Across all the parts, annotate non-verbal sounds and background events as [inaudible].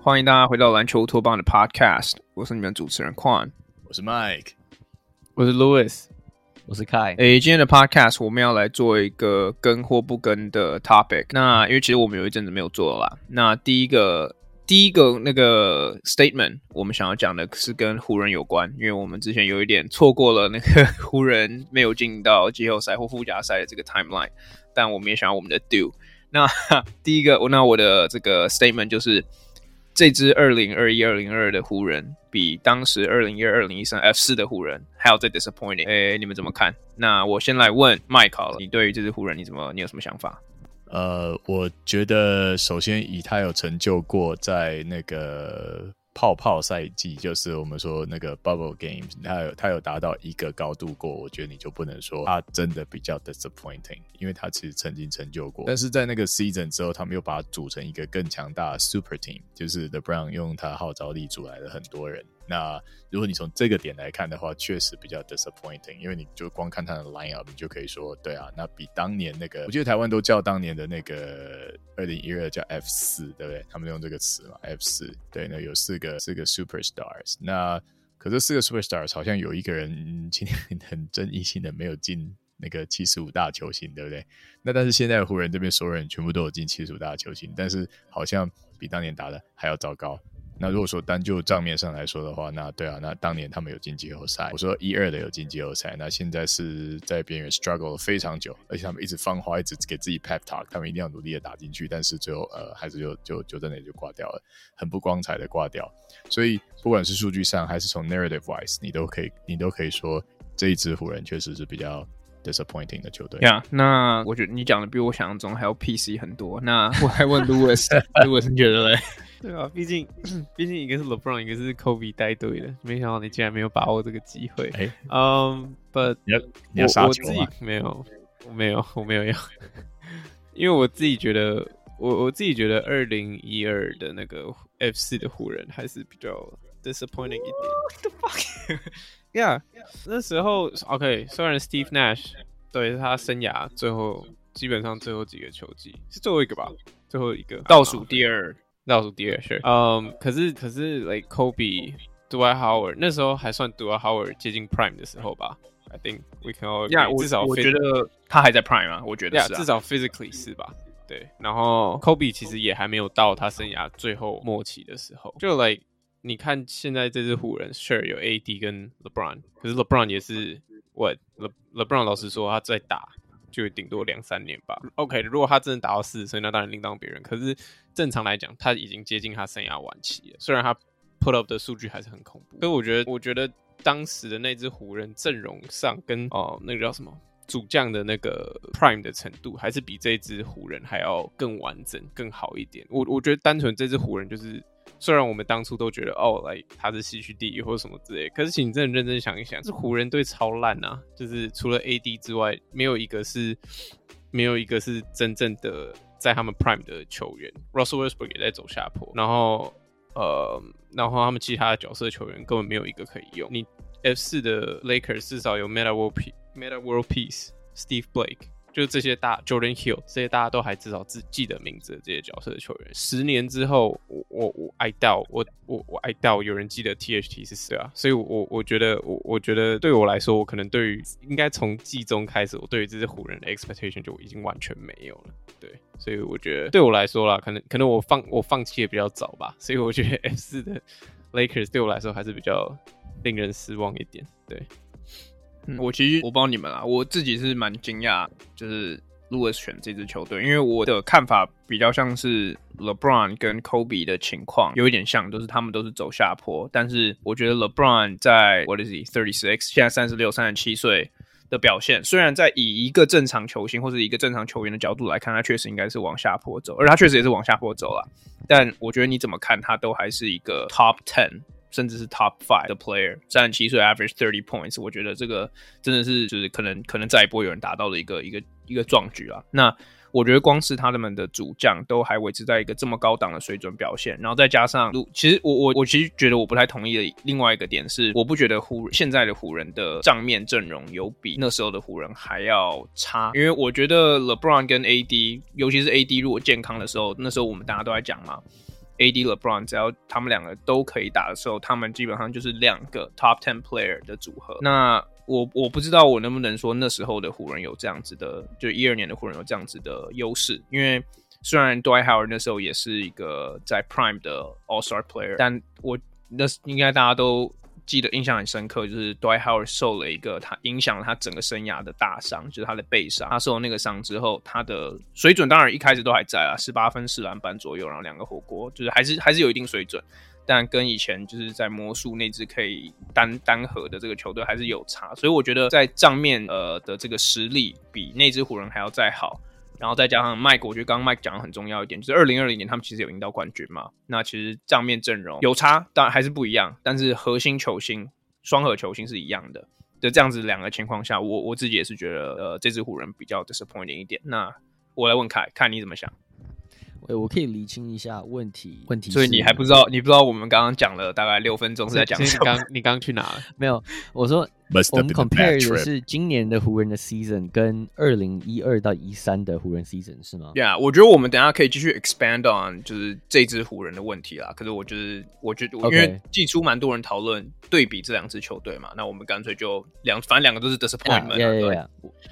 欢迎大家回到篮球托邦的 Podcast，我是你们主持人 Quan，我是 Mike，我是 Louis，我是 Kai。诶，今天的 Podcast 我们要来做一个跟或不跟的 topic。那因为其实我们有一阵子没有做了啦。那第一个第一个那个 statement，我们想要讲的是跟湖人有关，因为我们之前有一点错过了那个 [laughs] 湖人没有进到季后赛或附加赛的这个 timeline，但我们也想要我们的 do。那 [laughs] 第一个，那我的这个 statement 就是。这支二零二一、二零二的湖人，比当时二零一二、二零一三 F 四的湖人还要再 disappointing。哎，你们怎么看？那我先来问 Mike 好了，你对于这支湖人，你怎么，你有什么想法？呃，我觉得首先以他有成就过在那个。泡泡赛季就是我们说那个 bubble games，他有他有达到一个高度过，我觉得你就不能说他真的比较 disappointing，因为他其实曾经成就过。但是在那个 season 之后，他们又把它组成一个更强大的 super team，就是 the brown 用他号召力组来了很多人。那如果你从这个点来看的话，确实比较 disappointing，因为你就光看他的 lineup，你就可以说，对啊，那比当年那个，我记得台湾都叫当年的那个二零一二叫 F 四，对不对？他们用这个词嘛，F 四，对，那有四个四个 superstars，那可是四个 superstars 好像有一个人今天很争议性的没有进那个七十五大球星，对不对？那但是现在湖人这边所有人全部都有进七十五大球星，但是好像比当年打的还要糟糕。那如果说单就账面上来说的话，那对啊，那当年他们有进季后赛，我说一二的有进季后赛，那现在是在边缘 struggle 了非常久，而且他们一直放话，一直给自己 pep talk，他们一定要努力的打进去，但是最后呃还是就就就在那里就挂掉了，很不光彩的挂掉。所以不管是数据上还是从 narrative wise，你都可以你都可以说这一支湖人确实是比较 disappointing 的球队。呀，yeah, 那我觉得你讲的比我想象中还要 PC 很多。那我还问 Louis，Louis [laughs] 你觉得嘞？[laughs] 对啊，毕竟毕竟一个是 LeBron，一个是 Kobe 带队的，没想到你竟然没有把握这个机会。哎，嗯，But 你要你要杀球吗？我自己没有，我没有，我没有要，[laughs] 因为我自己觉得，我我自己觉得二零一二的那个 F 四的湖人还是比较 disappointing 一点。Fuck？Yeah，那时候 OK，虽然 Steve Nash 对他生涯最后基本上最后几个球季是最后一个吧，最后一个倒数第二。倒数第二是，嗯，可是可是，like Kobe、Dwight Howard 那时候还算 Dwight Howard 接近 Prime 的时候吧？I think we can all yeah, 至少我觉得他还在 Prime 啊，我觉得是、啊 yeah, 至少 physically 是吧？对，然后 Kobe 其实也还没有到他生涯最后末期的时候，就 like 你看现在这支湖人，Sure 有 AD 跟 LeBron，可是 LeBron 也是 what Le LeBron 老实说他在打。就顶多两三年吧。OK，如果他真的达到四十岁，那当然另当别论。可是正常来讲，他已经接近他生涯晚期了。虽然他 put up 的数据还是很恐怖，所以我觉得，我觉得当时的那支湖人阵容上跟哦那个叫什么主将的那个 prime 的程度，还是比这支湖人还要更完整、更好一点。我我觉得单纯这支湖人就是。虽然我们当初都觉得哦，来他是西区第一或者什么之类，可是请你真的认真想一想，这湖人队超烂啊！就是除了 AD 之外，没有一个是没有一个是真正的在他们 Prime 的球员。Russell Westbrook 也在走下坡，然后呃，然后他们其他的角色球员根本没有一个可以用。你 F 四的 Lakers 至少有 Meta World、Meta World Peace、Steve Blake。就这些大 Jordan Hill 这些大家都还至少记记得名字的这些角色的球员，十年之后，我我我 I doubt 我我我 I doubt 有人记得 THT 是谁啊？所以我，我我觉得我我觉得对我来说，我可能对于应该从季中开始，我对于这些湖人的 expectation 就已经完全没有了。对，所以我觉得对我来说啦，可能可能我放我放弃的比较早吧。所以我觉得 F 四的 Lakers 对我来说还是比较令人失望一点。对。我其实我不知道你们啦，我自己是蛮惊讶，就是 Louis 选这支球队，因为我的看法比较像是 LeBron 跟 Kobe 的情况有一点像，都是他们都是走下坡，但是我觉得 LeBron 在 What is he thirty six，现在三十六、三十七岁的表现，虽然在以一个正常球星或者一个正常球员的角度来看，他确实应该是往下坡走，而他确实也是往下坡走了，但我觉得你怎么看他都还是一个 Top ten。甚至是 top five 的 player，三十七岁 average thirty points，我觉得这个真的是就是可能可能再也不会有人达到的一个一个一个壮举了。那我觉得光是他们的主将都还维持在一个这么高档的水准表现，然后再加上，其实我我我其实觉得我不太同意的另外一个点是，我不觉得湖现在的湖人的账面阵容有比那时候的湖人还要差，因为我觉得 LeBron 跟 AD，尤其是 AD 如果健康的时候，那时候我们大家都在讲嘛，AD LeBron 只要他们两个都可以打的时候，他们基本上就是两个 Top Ten Player 的组合。那我我不知道我能不能说那时候的湖人有这样子的，就一二年的湖人有这样子的优势，因为虽然 Dwight Howard 那时候也是一个在 Prime 的 All Star Player，但我那应该大家都记得印象很深刻，就是 Dwight Howard 受了一个他影响了他整个生涯的大伤，就是他的背伤。他受了那个伤之后，他的水准当然一开始都还在啊，十八分四篮板左右，然后两个火锅，就是还是还是有一定水准。但跟以前就是在魔术那支可以单单核的这个球队还是有差，所以我觉得在账面呃的这个实力比那支湖人还要再好，然后再加上 Mike，我觉得刚刚 Mike 讲的很重要一点，就是二零二零年他们其实有赢到冠军嘛，那其实账面阵容有差，当然还是不一样，但是核心球星双核球星是一样的，就这样子两个情况下，我我自己也是觉得呃这支湖人比较 disappointing 一点，那我来问凯，看你怎么想。我可以理清一下问题。问题，所以你还不知道，你不知道我们刚刚讲了大概六分钟是在讲什么？刚你刚去哪了？[laughs] 没有，我说 [laughs] 我们 compare 的是今年的湖人的 season 跟二零一二到一三的湖人 season 是吗？对啊，我觉得我们等下可以继续 expand on 就是这支湖人的问题啦。可是我就是我觉得，因为季初蛮多人讨论对比这两支球队嘛，那我们干脆就两，反正两个都是 disappointment。对对对，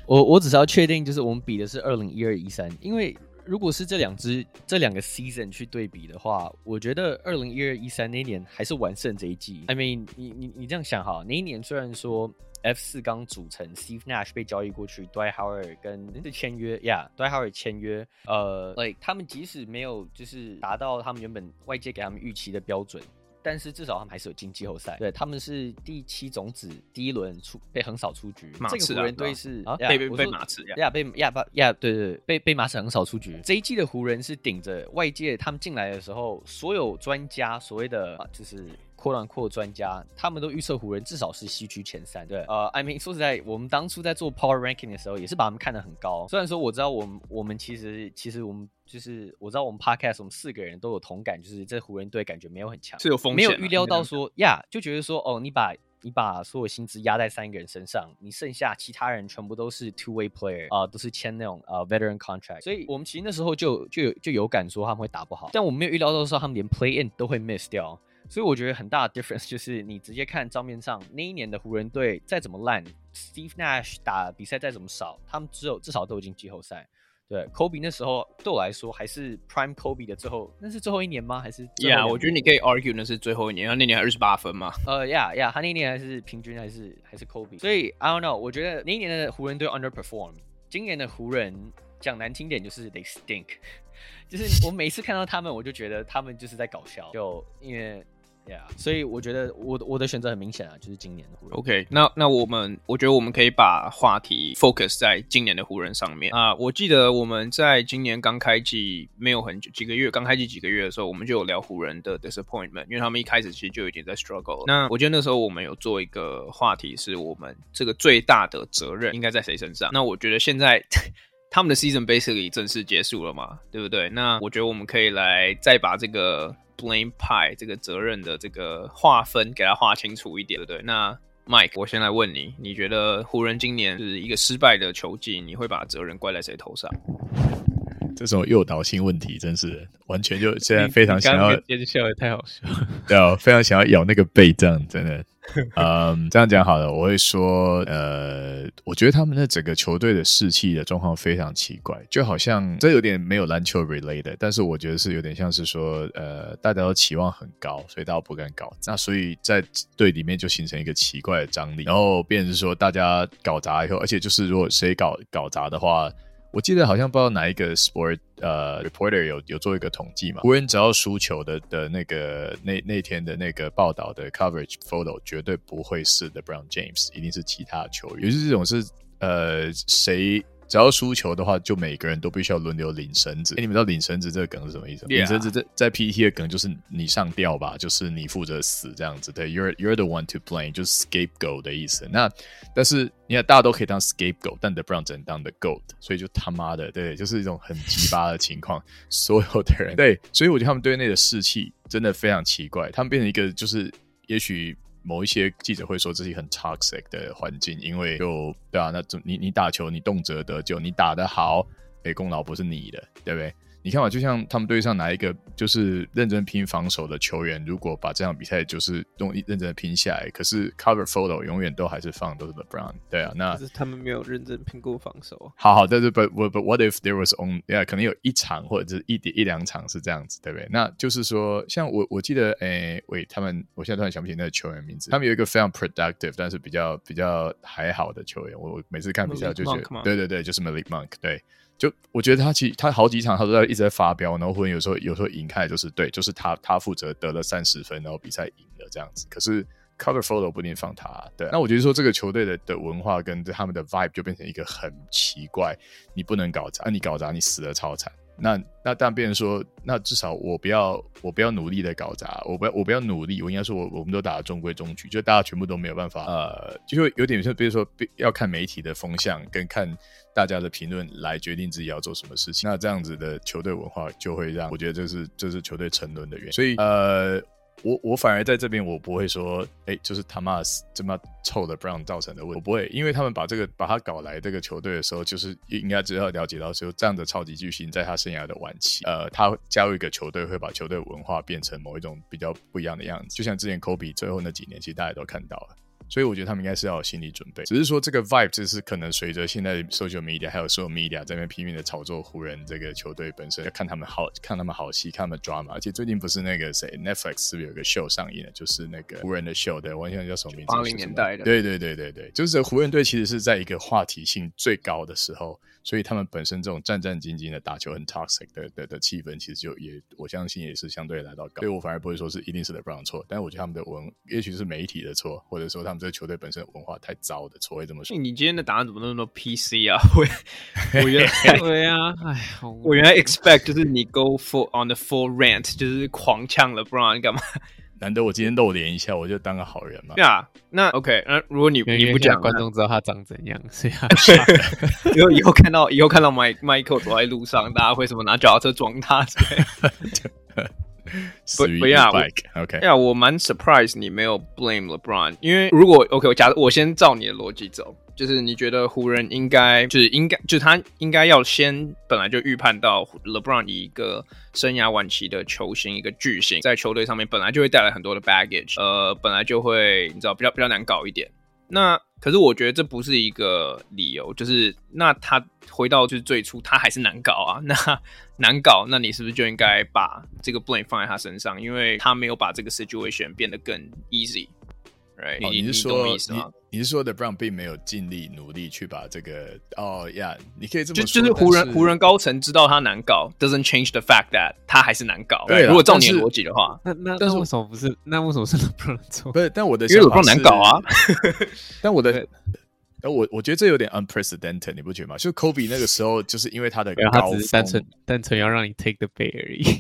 我我只是要确定，就是我们比的是二零一二一三，因为。如果是这两支这两个 season 去对比的话，我觉得二零一二一三那一年还是完胜这一季。I mean，你你你这样想哈，那一年虽然说 F 四刚组成，Steve Nash 被交易过去，Dwight Howard 跟是签约，Yeah，Dwight Howard 签约，呃，like 他们即使没有就是达到他们原本外界给他们预期的标准。但是至少他们还是有进季后赛，对，他们是第七种子，第一轮出被横扫出局。马刺、啊、这个湖人队是啊，被被被马刺呀，被亚巴亚，对对对，被被马刺横扫出局。这一季的湖人是顶着外界，他们进来的时候，所有专家所谓的啊，就是。扩乱扩专家，他们都预测湖人至少是西区前三。对，呃，I mean，说实在，我们当初在做 Power Ranking 的时候，也是把他们看得很高。虽然说我知道我们我们其实其实我们就是我知道我们 Podcast 我们四个人都有同感，就是这湖人队感觉没有很强，是有风险，没有预料到说呀，就觉得说哦，你把你把所有薪资压在三个人身上，你剩下其他人全部都是 Two Way Player 啊、呃，都是签那种呃 Veteran Contract，所以我们其实那时候就就有就有感说他们会打不好，但我们没有预料到说他们连 Play In 都会 miss 掉。所以我觉得很大的 difference 就是你直接看账面上那一年的湖人队再怎么烂，Steve Nash 打比赛再怎么少，他们只有至少都已经季后赛。对，Kobe 那时候对我来说还是 Prime Kobe 的最后，那是最后一年吗？还是？Yeah，我觉得你可以 argue 那是最后一年，他那年还二十八分嘛。呃、uh,，Yeah Yeah，他那年还是平均还是还是 Kobe。所以 I don't know，我觉得那一年的湖人队 underperform，今年的湖人讲难听点就是 they stink，[laughs] 就是我每次看到他们，我就觉得他们就是在搞笑，就因为。Yeah, 所以我觉得我我的选择很明显啊，就是今年的湖人。OK，那那我们我觉得我们可以把话题 focus 在今年的湖人上面啊。我记得我们在今年刚开季没有很久几个月，刚开季几个月的时候，我们就有聊湖人的 disappointment，因为他们一开始其实就已经在 struggle。那我觉得那时候我们有做一个话题，是我们这个最大的责任应该在谁身上？那我觉得现在 [laughs] 他们的 season basically 正式结束了嘛，对不对？那我觉得我们可以来再把这个。Blame pie 这个责任的这个划分，给他划清楚一点，对不对？那 Mike，我先来问你，你觉得湖人今年是一个失败的球季，你会把责任怪在谁头上？这种诱导性问题，真是完全就现在非常想要，也笑也太好笑，[laughs] 对啊，非常想要咬那个背，这样真的。[laughs] 嗯，这样讲好了，我会说，呃，我觉得他们的整个球队的士气的状况非常奇怪，就好像这有点没有篮球 related，但是我觉得是有点像是说，呃，大家都期望很高，所以大家不敢搞，那所以在队里面就形成一个奇怪的张力，然后变成是说大家搞砸以后，而且就是如果谁搞搞砸的话。我记得好像不知道哪一个 sport 呃 reporter 有有做一个统计嘛，湖人只要输球的的那个那那天的那个报道的 coverage photo 绝对不会是 The Brown James，一定是其他球员。尤其是这种是呃谁只要输球的话，就每个人都必须要轮流领绳子。哎，你们知道领绳子这个梗是什么意思.领绳子在在 PTT 的梗就是你上吊吧，就是你负责死这样子。对，you're you're the one to blame，就是 scapegoat 的意思。那但是你看，大家都可以当 scapegoat，但 The Brown 只能当 the goat，所以就他妈的，对，就是一种很奇葩的情况。[laughs] 所有的人对，所以我觉得他们队内的士气真的非常奇怪，他们变成一个就是也许。某一些记者会说自己很 toxic 的环境，因为就对啊，那你你打球你动辄得救，你打得好，诶，功劳不是你的，对不对？你看嘛，就像他们队上哪一个就是认真拼防守的球员，如果把这场比赛就是用认真的拼下来，可是 cover photo 永远都还是放都是 LeBron，对啊，那他们没有认真拼过防守。好好，但是 but but what if there was on yeah 可能有一场或者是一点一两场是这样子，对不对？那就是说，像我我记得，诶，喂，他们我现在突然想不起那个球员名字，他们有一个非常 productive 但是比较比较还好的球员，我每次看比赛就觉得，对对对，就是 Malik Monk，对。就我觉得他其实他好几场他都在一直在发飙，然后或者有时候有时候赢开就是对，就是他他负责得了三十分，然后比赛赢了这样子。可是 cover photo 不一定放他，对。那我觉得说这个球队的的文化跟他们的 vibe 就变成一个很奇怪，你不能搞砸，那你搞砸你死的超惨。那那但别人说，那至少我不要我不要努力的搞砸，我不要我不要努力，我应该说我我们都打中规中矩，就大家全部都没有办法，呃，就会有点像比如说要看媒体的风向跟看大家的评论来决定自己要做什么事情，那这样子的球队文化就会让我觉得这是这是球队沉沦的原因，所以呃。我我反而在这边，我不会说，哎、就是他妈这么臭的 Brown 造成的问题，我不会，因为他们把这个把他搞来这个球队的时候，就是应该知道了解到说，这样的超级巨星在他生涯的晚期，呃，他加入一个球队会把球队文化变成某一种比较不一样的样子，就像之前 Kobe 最后那几年，其实大家都看到了。所以我觉得他们应该是要有心理准备，只是说这个 vibe 就是可能随着现在 social media 还有所有 media 在那边拼命的炒作湖人这个球队本身，要看他们好看他们好戏，看他们 drama。而且最近不是那个谁 Netflix 是不是有个 show 上映了，就是那个湖人的 show 对，我想叫什么名字？八零年代的。对对对对对，就是湖人队其实是在一个话题性最高的时候。所以他们本身这种战战兢兢的打球很 toxic 的的的气氛，其实就也我相信也是相对来到高。所以我反而不会说是一定是 LeBron 错，但是我觉得他们的文，也许是媒体的错，或者说他们这个球队本身的文化太糟的错，会这么说。你今天的答案怎么那么多 PC 啊？[laughs] [laughs] 我我原来对啊，哎，我原来 expect 就是你 go for on the full rant，就是狂呛 LeBron 干嘛？难得我今天露脸一下，我就当个好人嘛。对啊，那 OK，那如果你你不讲，观众知道他长怎样，[laughs] 是啊。以后以后看到以后看到 Mike Michael 走在路上，大家会什么拿脚踏车撞他之类？[laughs] 不不要，OK，呀，我蛮 surprise 你没有 blame LeBron，因为如果 OK，我假设我先照你的逻辑走。就是你觉得湖人应该，就是应该，就是他应该要先本来就预判到 LeBron 一个生涯晚期的球星，一个巨星，在球队上面本来就会带来很多的 baggage，呃，本来就会你知道比较比较难搞一点。那可是我觉得这不是一个理由，就是那他回到就是最初他还是难搞啊，[laughs] 那难搞，那你是不是就应该把这个 blame 放在他身上，因为他没有把这个 situation 变得更 easy。Right, 哦，你是说你你是说的 Brown 并没有尽力努力去把这个哦呀，你可以这么说，就就是湖人湖人高层知道他难搞，doesn't change the fact that 他还是难搞。对，如果照你的逻辑的话，那那但是为什么不是？那为什么是 LeBron 错？不是，但我的因为 LeBron 难搞啊。但我的。我我觉得这有点 unprecedented，你不觉得吗？就 Kobe 那个时候，就是因为他的高峰，他只是单纯单纯要让你 take the bait 而已。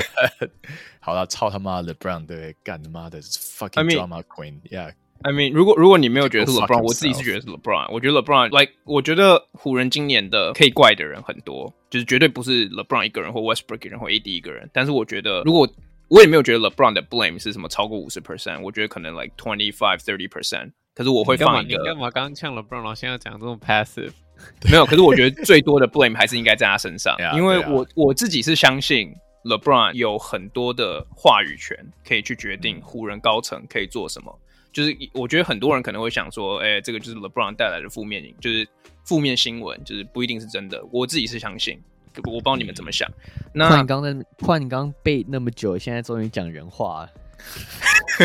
[laughs] 好了，操他妈的 LeBron 对，干他妈的 fucking drama queen，yeah。I mean，如果如果你没有觉得是 LeBron，我自己是觉得是 LeBron。我觉得 LeBron，like，我觉得湖人今年的可以怪的人很多，就是绝对不是 LeBron 一个人或 Westbrook 一个人或 AD 一个人。但是我觉得，如果我也没有觉得 LeBron 的 blame 是什么超过五十 percent，我觉得可能 like twenty five thirty percent。可是我会放一个，你干嘛刚刚呛了 LeBron，然后现在讲这种 passive？[laughs] 没有，可是我觉得最多的 blame 还是应该在他身上，因为我我自己是相信 LeBron 有很多的话语权，可以去决定湖人高层可以做什么。就是我觉得很多人可能会想说，哎，这个就是 LeBron 带来的负面，就是负面新闻，就是不一定是真的。我自己是相信，我不知道你们怎么想。那你刚才，换你刚刚背那么久，现在终于讲人话了。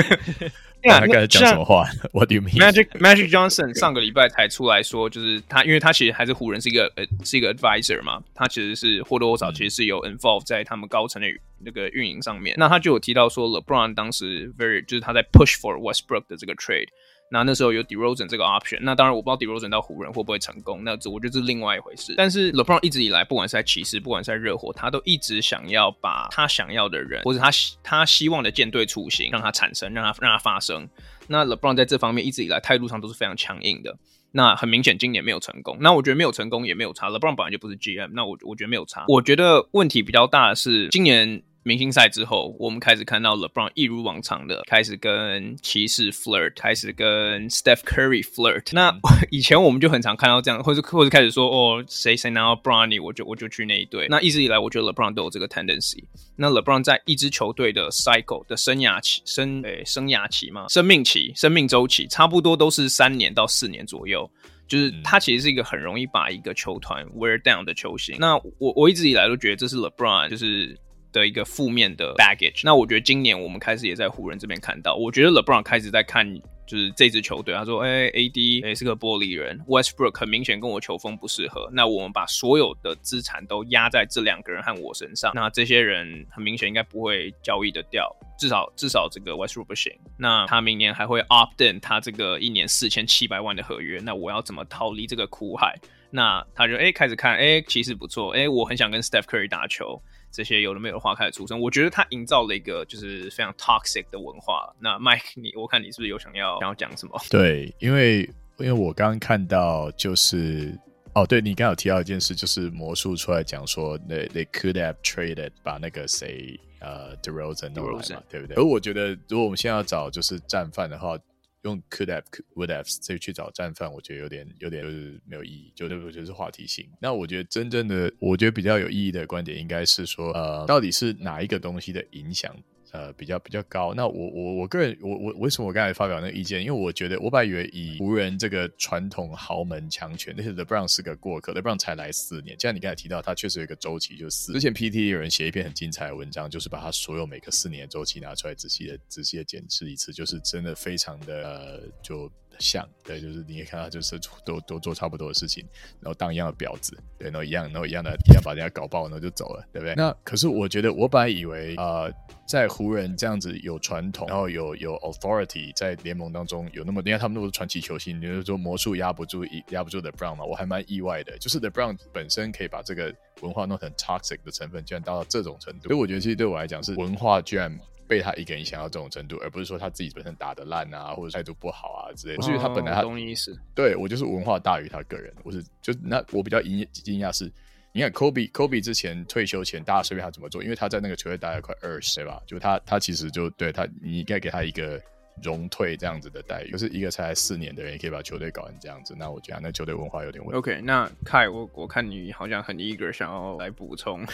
[laughs] 他刚才讲什么话？[laughs] What do you mean? Magic [laughs] Magic Johnson 上个礼拜才出来说，就是他，因为他其实还是湖人是一个呃是一个 advisor 嘛，他其实是或多或少其实是有 involve 在他们高层的那个运营上面。那他就有提到说，LeBron 当时 very 就是他在 push for Westbrook 的这个 trade。那那时候有 DeRozan 这个 option，那当然我不知道 DeRozan 到湖人会不会成功，那这我觉得是另外一回事。但是 LeBron 一直以来，不管是在骑士，不管是在热火，他都一直想要把他想要的人，或者他希他希望的舰队雏形让他产生，让他让他发生。那 LeBron 在这方面一直以来态度上都是非常强硬的。那很明显今年没有成功，那我觉得没有成功也没有差。LeBron 本来就不是 GM，那我我觉得没有差。我觉得问题比较大的是今年。明星赛之后，我们开始看到 LeBron 一如往常的开始跟骑士 flirt，开始跟 Steph Curry flirt。那 [laughs] 以前我们就很常看到这样，或者或者开始说哦，谁谁拿到 Bronny，我就我就去那一队。那一直以来，我觉得 LeBron 都有这个 tendency。那 LeBron 在一支球队的 cycle 的生涯期，生诶、欸、生涯期嘛，生命期、生命周期，差不多都是三年到四年左右。就是他其实是一个很容易把一个球团 wear down 的球星。那我我一直以来都觉得这是 LeBron，就是。的一个负面的 baggage，那我觉得今年我们开始也在湖人这边看到，我觉得 LeBron 开始在看就是这支球队，他说，哎、，AD 哎、是个玻璃人，Westbrook 很明显跟我球风不适合，那我们把所有的资产都压在这两个人和我身上，那这些人很明显应该不会交易的掉，至少至少这个 Westbrook 不行，那他明年还会 opt in 他这个一年四千七百万的合约，那我要怎么逃离这个苦海？那他就哎、开始看，哎、其实不错，哎、我很想跟 Steph Curry 打球。这些有的没有的话开始出生，我觉得他营造了一个就是非常 toxic 的文化。那 Mike，你我看你是不是有想要想要讲什么？[laughs] 对，因为因为我刚刚看到就是哦，对你刚刚有提到一件事，就是魔术出来讲说，they they could have traded 把那个谁呃 DeRozan 弄来嘛.对不对？而我觉得如果我们现在要找就是战犯的话。用 could have would have 这去找战犯，我觉得有点有点就是没有意义，就这不就是话题性。那我觉得真正的，我觉得比较有意义的观点，应该是说，呃，到底是哪一个东西的影响？呃，比较比较高。那我我我个人，我我为什么我刚才发表那个意见？因为我觉得，我本来以为以湖人这个传统豪门强权，那些 LeBron 是个过客，LeBron 才来四年。就像你刚才提到，他确实有一个周期，就是。之前 PT 有人写一篇很精彩的文章，就是把他所有每个四年的周期拿出来仔细的仔细的检视一次，就是真的非常的呃就。像对，就是你也看到，就是都都做差不多的事情，然后当一样的婊子，对，然后一样，然后一样的，一样把人家搞爆，然后就走了，对不对？那可是我觉得，我本来以为啊、呃，在湖人这样子有传统，然后有有 authority 在联盟当中有那么，因为他们都是传奇球星，你就是说魔术压不住，压不住 The Brown 嘛，我还蛮意外的，就是 The Brown 本身可以把这个文化弄成 toxic 的成分，居然到到这种程度，所以我觉得其实对我来讲是文化居然。被他一个人影响到这种程度，而不是说他自己本身打的烂啊，或者态度不好啊之类的。我是因为他本来他，懂你意思。对，我就是文化大于他个人。我是就那我比较惊惊讶是，你看 Kobe Kobe 之前退休前，大家随便他怎么做，因为他在那个球队待了快二十，岁吧？就他他其实就对他，你应该给他一个荣退这样子的待遇。就是一个才四年的人，也可以把球队搞成这样子，那我觉得那球队文化有点问题。OK，那 Kai，我我看你好像很 eager 想要来补充。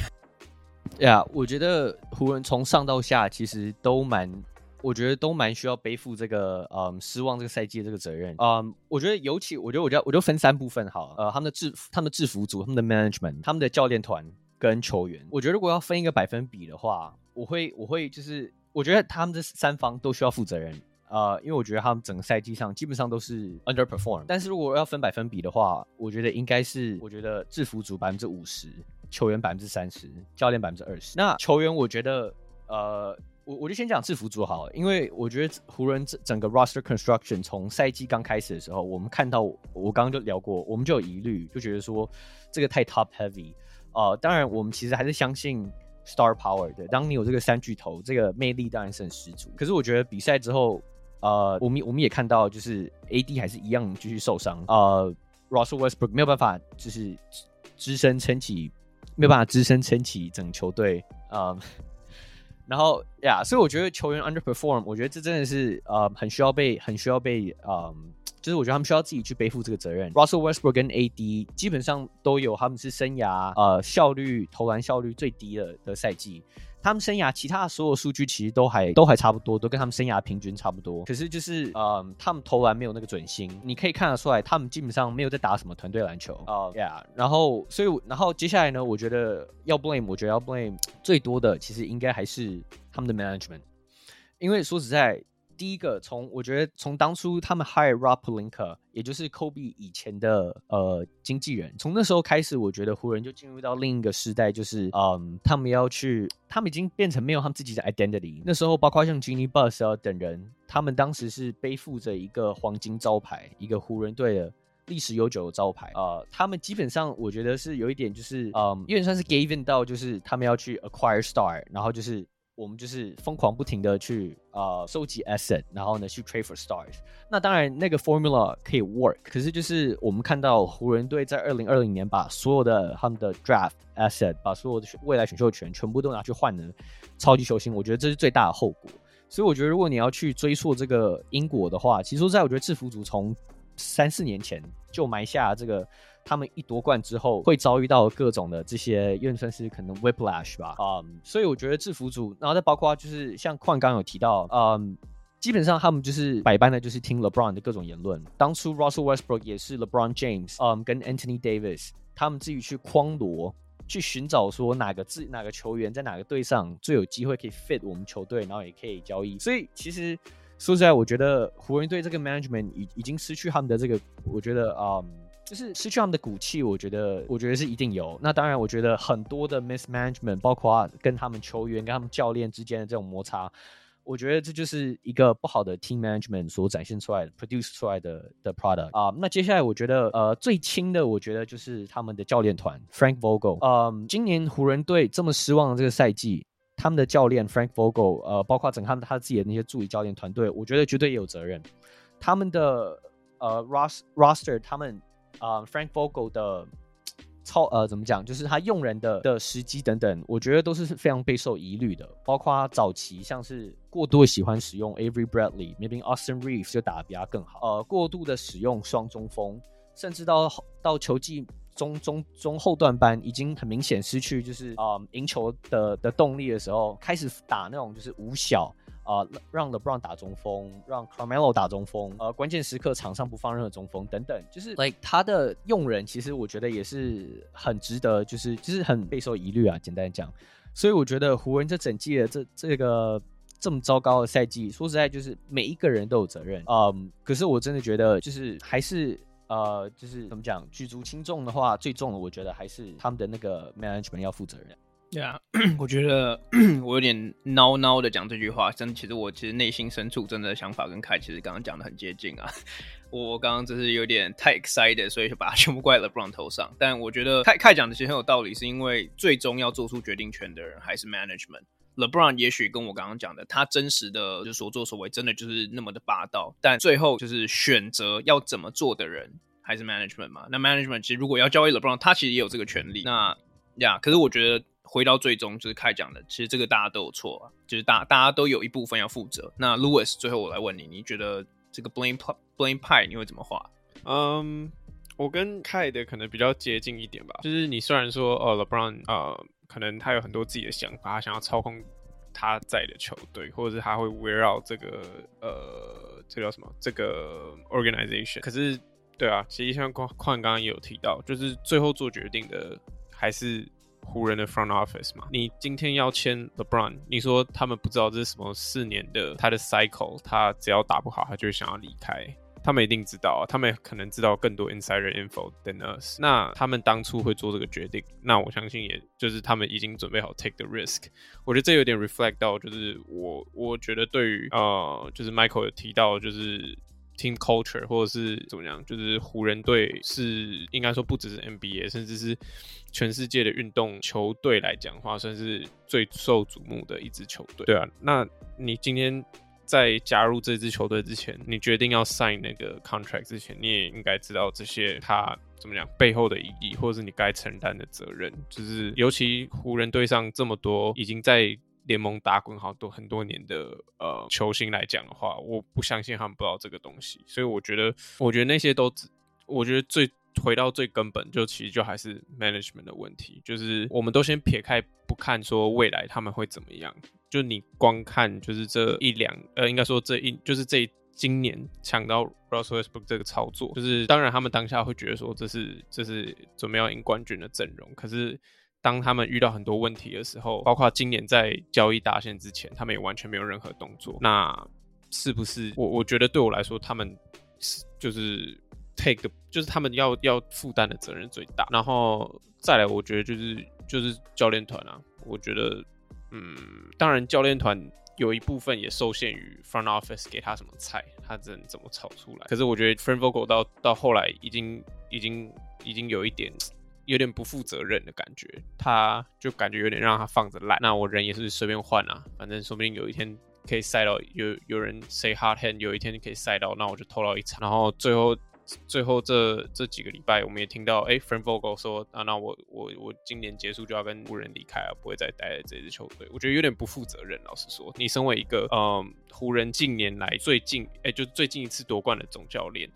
呀我觉得湖人从上到下其实都蛮，我觉得都蛮需要背负这个嗯失望这个赛季的这个责任。嗯，我觉得尤其，我觉得我就我就分三部分好了，呃，他们的制服、他们的制服组、他们的 management、他们的教练团跟球员。我觉得如果要分一个百分比的话，我会我会就是我觉得他们这三方都需要负责任。呃，因为我觉得他们整个赛季上基本上都是 underperform。但是如果要分百分比的话，我觉得应该是我觉得制服组百分之五十。球员百分之三十，教练百分之二十。那球员，我觉得，呃，我我就先讲制服组好了，因为我觉得湖人整整个 roster construction 从赛季刚开始的时候，我们看到，我刚刚就聊过，我们就有疑虑，就觉得说这个太 top heavy。呃，当然，我们其实还是相信 star power 的。当你有这个三巨头，这个魅力当然是很十足。可是我觉得比赛之后，呃，我们我们也看到，就是 AD 还是一样继续受伤。呃，Russell Westbrook 没有办法，就是只身撑起。没有办法支撑撑起整球队，嗯，然后呀，所以我觉得球员 underperform，我觉得这真的是呃很需要被很需要被嗯，就是我觉得他们需要自己去背负这个责任。Russell Westbrook 跟 AD 基本上都有他们是生涯呃效率投篮效率最低的的赛季。他们生涯其他的所有数据其实都还都还差不多，都跟他们生涯平均差不多。可是就是，嗯，他们投篮没有那个准心，你可以看得出来，他们基本上没有在打什么团队篮球。哦，Yeah，然后所以，然后接下来呢，我觉得要 blame，我觉得要 blame 最多的其实应该还是他们的 management，因为说实在，第一个，从我觉得从当初他们 hire Rob Pelinka，也就是 Kobe 以前的呃经纪人，从那时候开始，我觉得湖人就进入到另一个时代，就是嗯，他们要去，他们已经变成没有他们自己的 identity。那时候，包括像 Jimmy Buss 啊等人，他们当时是背负着一个黄金招牌，一个湖人队的历史悠久的招牌啊、呃。他们基本上，我觉得是有一点，就是嗯，有点算是 given 到，就是他们要去 acquire star，然后就是。我们就是疯狂不停的去呃收集 asset，然后呢去 trade for stars。那当然那个 formula 可以 work，可是就是我们看到湖人队在二零二零年把所有的他们的 draft asset，把所有的未来选秀权全部都拿去换了超级球星，我觉得这是最大的后果。所以我觉得如果你要去追溯这个因果的话，其实在我觉得制服组从三四年前就埋下这个。他们一夺冠之后，会遭遇到各种的这些，因为算是可能 whiplash 吧，嗯、um,，所以我觉得制服组，然后再包括就是像矿刚有提到，嗯、基本上他们就是百般的，就是听 LeBron 的各种言论。当初 Russell Westbrook 也是 LeBron James，嗯、跟 Anthony Davis 他们自己去框罗，去寻找说哪个自哪个球员在哪个队上最有机会可以 fit 我们球队，然后也可以交易。所以其实说实在，我觉得湖人队这个 management 已已经失去他们的这个，我觉得啊。就是失去他们的骨气，我觉得，我觉得是一定有。那当然，我觉得很多的 mismanagement，包括跟他们球员、跟他们教练之间的这种摩擦，我觉得这就是一个不好的 team management 所展现出来的、produce 出来的的 product 啊。那接下来，我觉得呃最轻的，我觉得就是他们的教练团 Frank Vogel。嗯，今年湖人队这么失望的这个赛季，他们的教练 Frank Vogel，呃，包括整个他们他自己的那些助理教练团队，我觉得绝对也有责任。他们的呃 ros roster，他们。啊、，Frank Vogel 的操呃怎么讲，就是他用人的的时机等等，我觉得都是非常备受疑虑的。包括早期像是过度的喜欢使用 Avery Bradley，maybe Austin Reeves 就打得比他更好。呃，过度的使用双中锋，甚至到到球季中中中后段班，已经很明显失去就是啊赢、球的的动力的时候，开始打那种就是五小。啊、呃，让 LeBron 打中锋，让 Carmelo 打中锋，呃，关键时刻场上不放任何中锋等等，就是 like 他的用人，其实我觉得也是很值得，就是就是很备受疑虑啊。简单讲，所以我觉得湖人这整季的这这个这么糟糕的赛季，说实在，就是每一个人都有责任。嗯，可是我真的觉得，就是还是呃，就是怎么讲，举足轻重的话，最重的，我觉得还是他们的那个 management 要负责任。对啊，[clears throat] 我觉得 [clears throat] 我有点孬孬的讲这句话，真其实我其实内心深处真的想法跟凯其实刚刚讲的很接近啊。我刚刚只是有点太 excited，所以就把它全部怪在 LeBron 头上。但我觉得凯凯讲的其实很有道理，是因为最终要做出决定权的人还是 management。LeBron 也许跟我刚刚讲的，他真实的就所作所为真的就是那么的霸道，但最后就是选择要怎么做的人还是 management 嘛。那 management 其实如果要交易 LeBron，他其实也有这个权利。那呀，可是我觉得。回到最终就是开讲的，其实这个大家都有错啊，就是大大家都有一部分要负责。那 Louis 最后我来问你，你觉得这个 blame blame pie 你会怎么画？嗯，我跟凯的可能比较接近一点吧，就是你虽然说呃 LeBron 呃可能他有很多自己的想法，他想要操控他在的球队，或者是他会围绕这个呃这叫什么这个 organization。可是对啊，其实像矿矿刚刚也有提到，就是最后做决定的还是。湖人的 front office 嘛，你今天要签 LeBron，你说他们不知道这是什么四年的他的 cycle，他只要打不好，他就想要离开。他们一定知道，他们可能知道更多 insider info than us。那他们当初会做这个决定，那我相信也就是他们已经准备好 take the risk。我觉得这有点 reflect 到，就是我我觉得对于呃，就是 Michael 有提到，就是。Team culture 或者是怎么样，就是湖人队是应该说不只是 NBA，甚至是全世界的运动球队来讲话，算是最受瞩目的一支球队。对啊，那你今天在加入这支球队之前，你决定要 sign 那个 contract 之前，你也应该知道这些他怎么讲背后的意义，或者是你该承担的责任。就是尤其湖人队上这么多已经在。联盟打滚好多很多年的呃球星来讲的话，我不相信他们不知道这个东西，所以我觉得，我觉得那些都，我觉得最回到最根本，就其实就还是 management 的问题，就是我们都先撇开不看说未来他们会怎么样，就你光看就是这一两呃，应该说这一就是这今年抢到 Russell Westbrook 这个操作，就是当然他们当下会觉得说这是这是准备要赢冠军的阵容，可是。当他们遇到很多问题的时候，包括今年在交易大限之前，他们也完全没有任何动作。那是不是我我觉得对我来说，他们是就是 take 的，就是他们要要负担的责任最大。然后再来，我觉得就是就是教练团啊，我觉得嗯，当然教练团有一部分也受限于 front office 给他什么菜，他只能怎么炒出来。可是我觉得 Frank Vogel 到到后来已经已经已经有一点。有点不负责任的感觉，他就感觉有点让他放着烂。那我人也是随便换啊，反正说不定有一天可以赛到有有人 say hard hand，有一天可以赛到，那我就偷到一场。然后最后最后这这几个礼拜，我们也听到，哎，Frank Vogel 说啊，那我我我今年结束就要跟湖人离开了，不会再待在这支球队。我觉得有点不负责任。老实说，你身为一个嗯湖人近年来最近哎，就最近一次夺冠的总教练，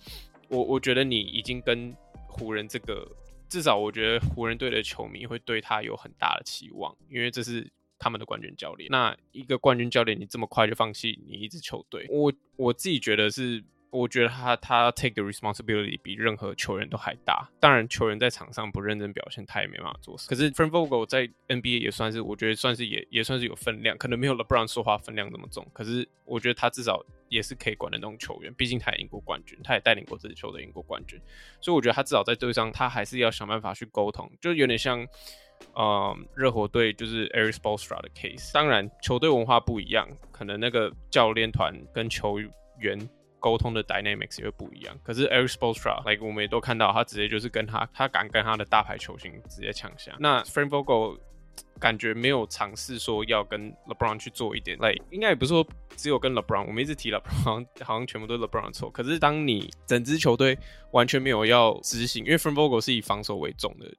我我觉得你已经跟湖人这个。至少我觉得湖人队的球迷会对他有很大的期望，因为这是他们的冠军教练。那一个冠军教练，你这么快就放弃你一支球队，我我自己觉得是，我觉得他他 take the responsibility 比任何球员都还大。当然，球员在场上不认真表现，他也没办法做事。可是 Frank Vogel 在 NBA 也算是，我觉得算是也也算是有分量，可能没有 LeBron 说话分量这么重。可是我觉得他至少。也是可以管的那种球员，毕竟他也赢过冠军，他也带领过这支球队赢过冠军，所以我觉得他至少在队上，他还是要想办法去沟通，就有点像，呃，热火队就是 Erik Spoelstra 的 case。当然，球队文化不一样，可能那个教练团跟球员沟通的 dynamics 也会不一样。可是 Erik Spoelstra，like 我们也都看到，他直接就是跟他，他敢跟他的大牌球星直接抢下。那 Frank Vogel。感觉没有尝试说要跟 LeBron 去做一点来应该也不是说只有跟 LeBron，我们一直提 LeBron，好像，好像全部都是 LeBron 错。可是当你整支球队完全没有要执行，因为 Frank Vogel 是以防守为重的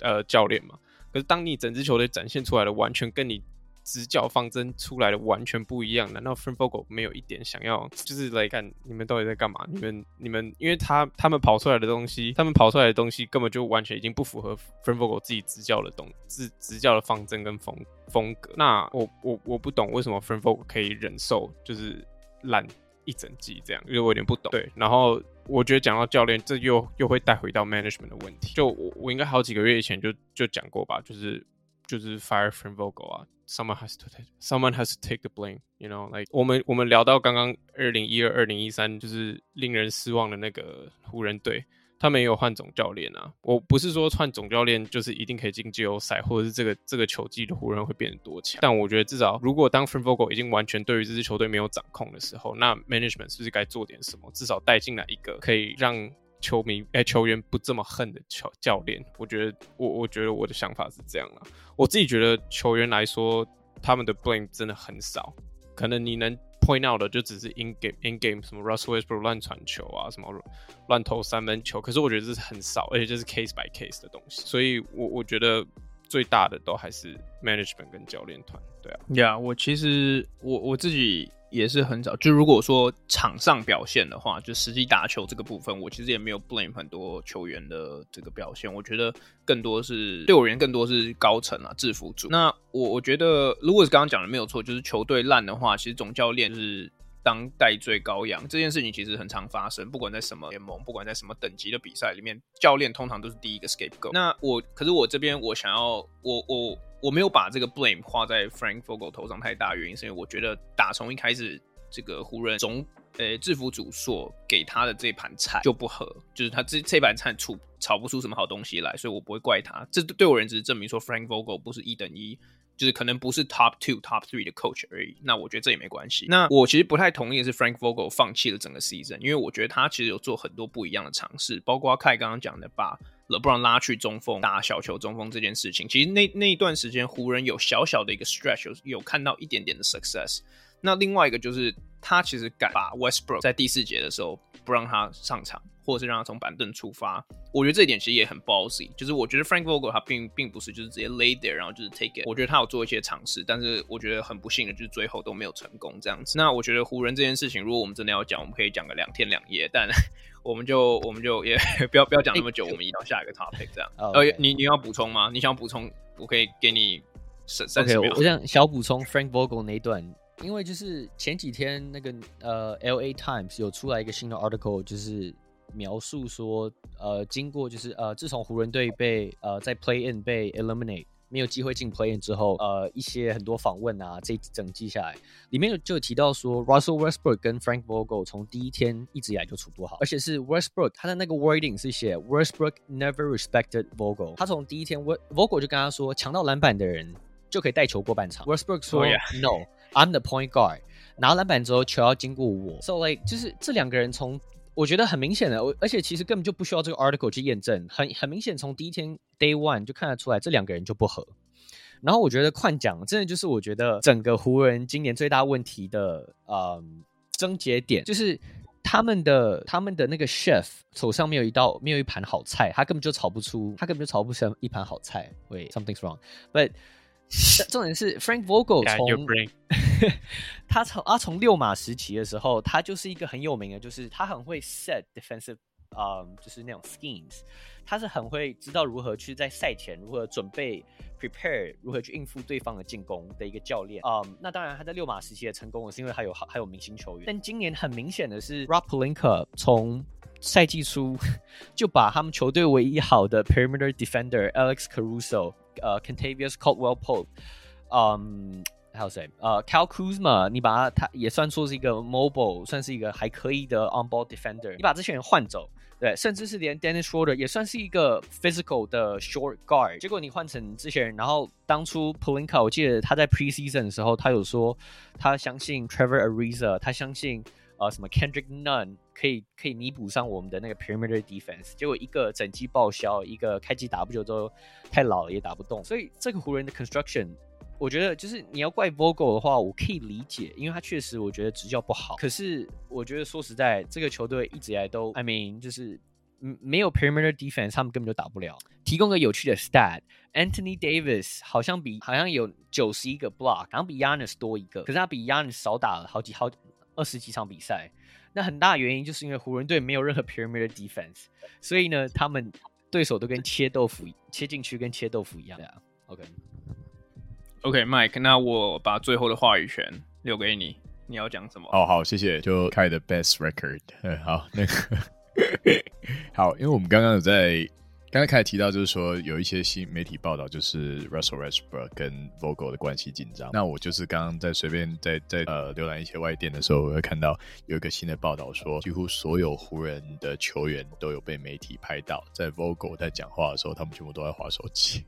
呃教练嘛，可是当你整支球队展现出来的完全跟你。执教方针出来的完全不一样，难道 Frank Vogel 没有一点想要，就是来看你们到底在干嘛？你们你们，因为他他们跑出来的东西，他们跑出来的东西根本就完全已经不符合 Frank Vogel 自己执教的东执执教的方针跟风风格。那我我我不懂为什么 Frank Vogel 可以忍受就是烂一整季这样，因为我有点不懂。对，然后我觉得讲到教练，这又又会带回到 management 的问题。就我我应该好几个月以前就就讲过吧，就是就是 fire Frank Vogel 啊。Someone has to take, someone has to take the blame. You know, like 我们我们聊到刚刚二零一二、二零一三，就是令人失望的那个湖人队，他们也有换总教练啊。我不是说换总教练就是一定可以进季后赛，或者是这个这个球季的湖人会变得多强。但我觉得至少，如果当 from Vogel 已经完全对于这支球队没有掌控的时候，那 management 是不是该做点什么？至少带进来一个可以让。球迷哎，球员不这么恨的球教练，我觉得我我觉得我的想法是这样啊。我自己觉得球员来说，他们的 blame 真的很少，可能你能 point out 的就只是 in game in game 什么 Russell Westbrook 乱传球啊，什么乱投三分球，可是我觉得这是很少，而且这是 case by case 的东西，所以我我觉得最大的都还是 management 跟教练团，对啊。呀我其实我我自己。也是很少，就如果说场上表现的话，就实际打球这个部分，我其实也没有 blame 很多球员的这个表现。我觉得更多是对我而言，更多是高层啊，制服组。那我我觉得，如果是刚刚讲的没有错，就是球队烂的话，其实总教练是当代罪羔羊。这件事情其实很常发生，不管在什么联盟，不管在什么等级的比赛里面，教练通常都是第一个 scapegoat。那我可是我这边我想要我我。我没有把这个 blame 画在 Frank Vogel 头上太大，原因是因为我觉得打从一开始，这个湖人总呃制服组所给他的这盘菜就不合，就是他这这盘菜出炒不出什么好东西来，所以我不会怪他。这对我而言只是证明说 Frank Vogel 不是一等一，就是可能不是 top two、top three 的 coach 而已。那我觉得这也没关系。那我其实不太同意的是 Frank Vogel 放弃了整个 season，因为我觉得他其实有做很多不一样的尝试，包括凯刚刚讲的把。LeBron 拉去中锋打小球中锋这件事情，其实那那一段时间湖人有小小的一个 stretch 有有看到一点点的 success。那另外一个就是他其实敢把 Westbrook 在第四节的时候不让他上场，或者是让他从板凳出发。我觉得这一点其实也很 ballsy。就是我觉得 Frank Vogel 他并并不是就是直接 lay there，然后就是 take it。我觉得他有做一些尝试，但是我觉得很不幸的就是最后都没有成功这样子。那我觉得湖人这件事情，如果我们真的要讲，我们可以讲个两天两夜，但。[laughs] 我们就我们就也 [laughs] 不要不要讲那么久，欸、我们移到下一个 topic 这样。呃、你你要补充吗？你想补充，我可以给你三三十秒。我想小补充 Frank Vogel 那一段，因为就是前几天那个呃 LA Times 有出来一个新的 article，就是描述说呃经过就是呃自从湖人队被呃在 Play In 被 eliminate 没有机会进 play in 之后，呃，一些很多访问啊，这一整季下来，里面就有提到说，Russell Westbrook 跟 Frank Vogel 从第一天一直以来就处不好，而且是 Westbrook 他的那个 wording 是写 Westbrook never respected Vogel，他从第一天 Vogel 就跟他说，抢到篮板的人就可以带球过半场，Westbrook 说、oh. No，I'm the point guard，拿篮板之后球要经过我，So like 就是这两个人从。我觉得很明显的，我而且其实根本就不需要这个 article 去验证，很很明显，从第一天 day one 就看得出来，这两个人就不合。然后我觉得矿奖真的就是我觉得整个湖人今年最大问题的呃症结点，就是他们的他们的那个 chef 手上没有一道没有一盘好菜，他根本就炒不出，他根本就炒不出一盘好菜。Wait, something's wrong，but [laughs] 重点是 Frank Vogel 从 [laughs] 他从啊从六马时期的时候，他就是一个很有名的，就是他很会 set defensive，嗯、um，就是那种 schemes，他是很会知道如何去在赛前如何准备 prepare，如何去应付对方的进攻的一个教练。嗯、um，那当然他在六马时期的成功，是因为他有还有明星球员。但今年很明显的是，Rob Pelinka 从赛季初就把他们球队唯一好的 perimeter defender Alex Caruso。呃、uh,，Kentavious Caldwell-Pope，嗯，还有谁？呃、，Cal Kuzma，你把他，也算说是一个 mobile，算是一个还可以的 on-ball defender。你把这些人换走，对，甚至是连 Dennis Schroeder 也算是一个 physical 的 short guard。结果你换成这些人，然后当初 Polinka，我记得他在 preseason 的时候，他有说他相信 Trevor Ariza，他相信。呃，什么 Kendrick Nunn 可以可以弥补上我们的那个 perimeter defense，结果一个整季报销，一个开季打不久之后太老了也打不动，所以这个湖人的 construction，我觉得就是你要怪 Vogel 的话，我可以理解，因为他确实我觉得执教不好。可是我觉得说实在，这个球队一直以来都，I mean 就是没有 perimeter defense，他们根本就打不了。提供个有趣的 stat，Anthony Davis 好像比好像有九十一个 block，好像比 Yanis 多一个，可是他比 Yanis 少打了好几好几。二十几场比赛，那很大原因就是因为湖人队没有任何 perimeter defense，所以呢，他们对手都跟切豆腐，切进去跟切豆腐一样。OK，OK，Mike，、okay. okay, 那我把最后的话语权留给你，你要讲什么？哦，好，谢谢。就开的 best record，嗯，[laughs] 好，那个，[laughs] 好，因为我们刚刚有在。刚才开始提到，就是说有一些新媒体报道，就是 Russell Westbrook 跟 Vogel 的关系紧张。那我就是刚刚在随便在在呃浏览一些外电的时候，我会看到有一个新的报道说，几乎所有湖人的球员都有被媒体拍到，在 Vogel 在讲话的时候，他们全部都在划手机。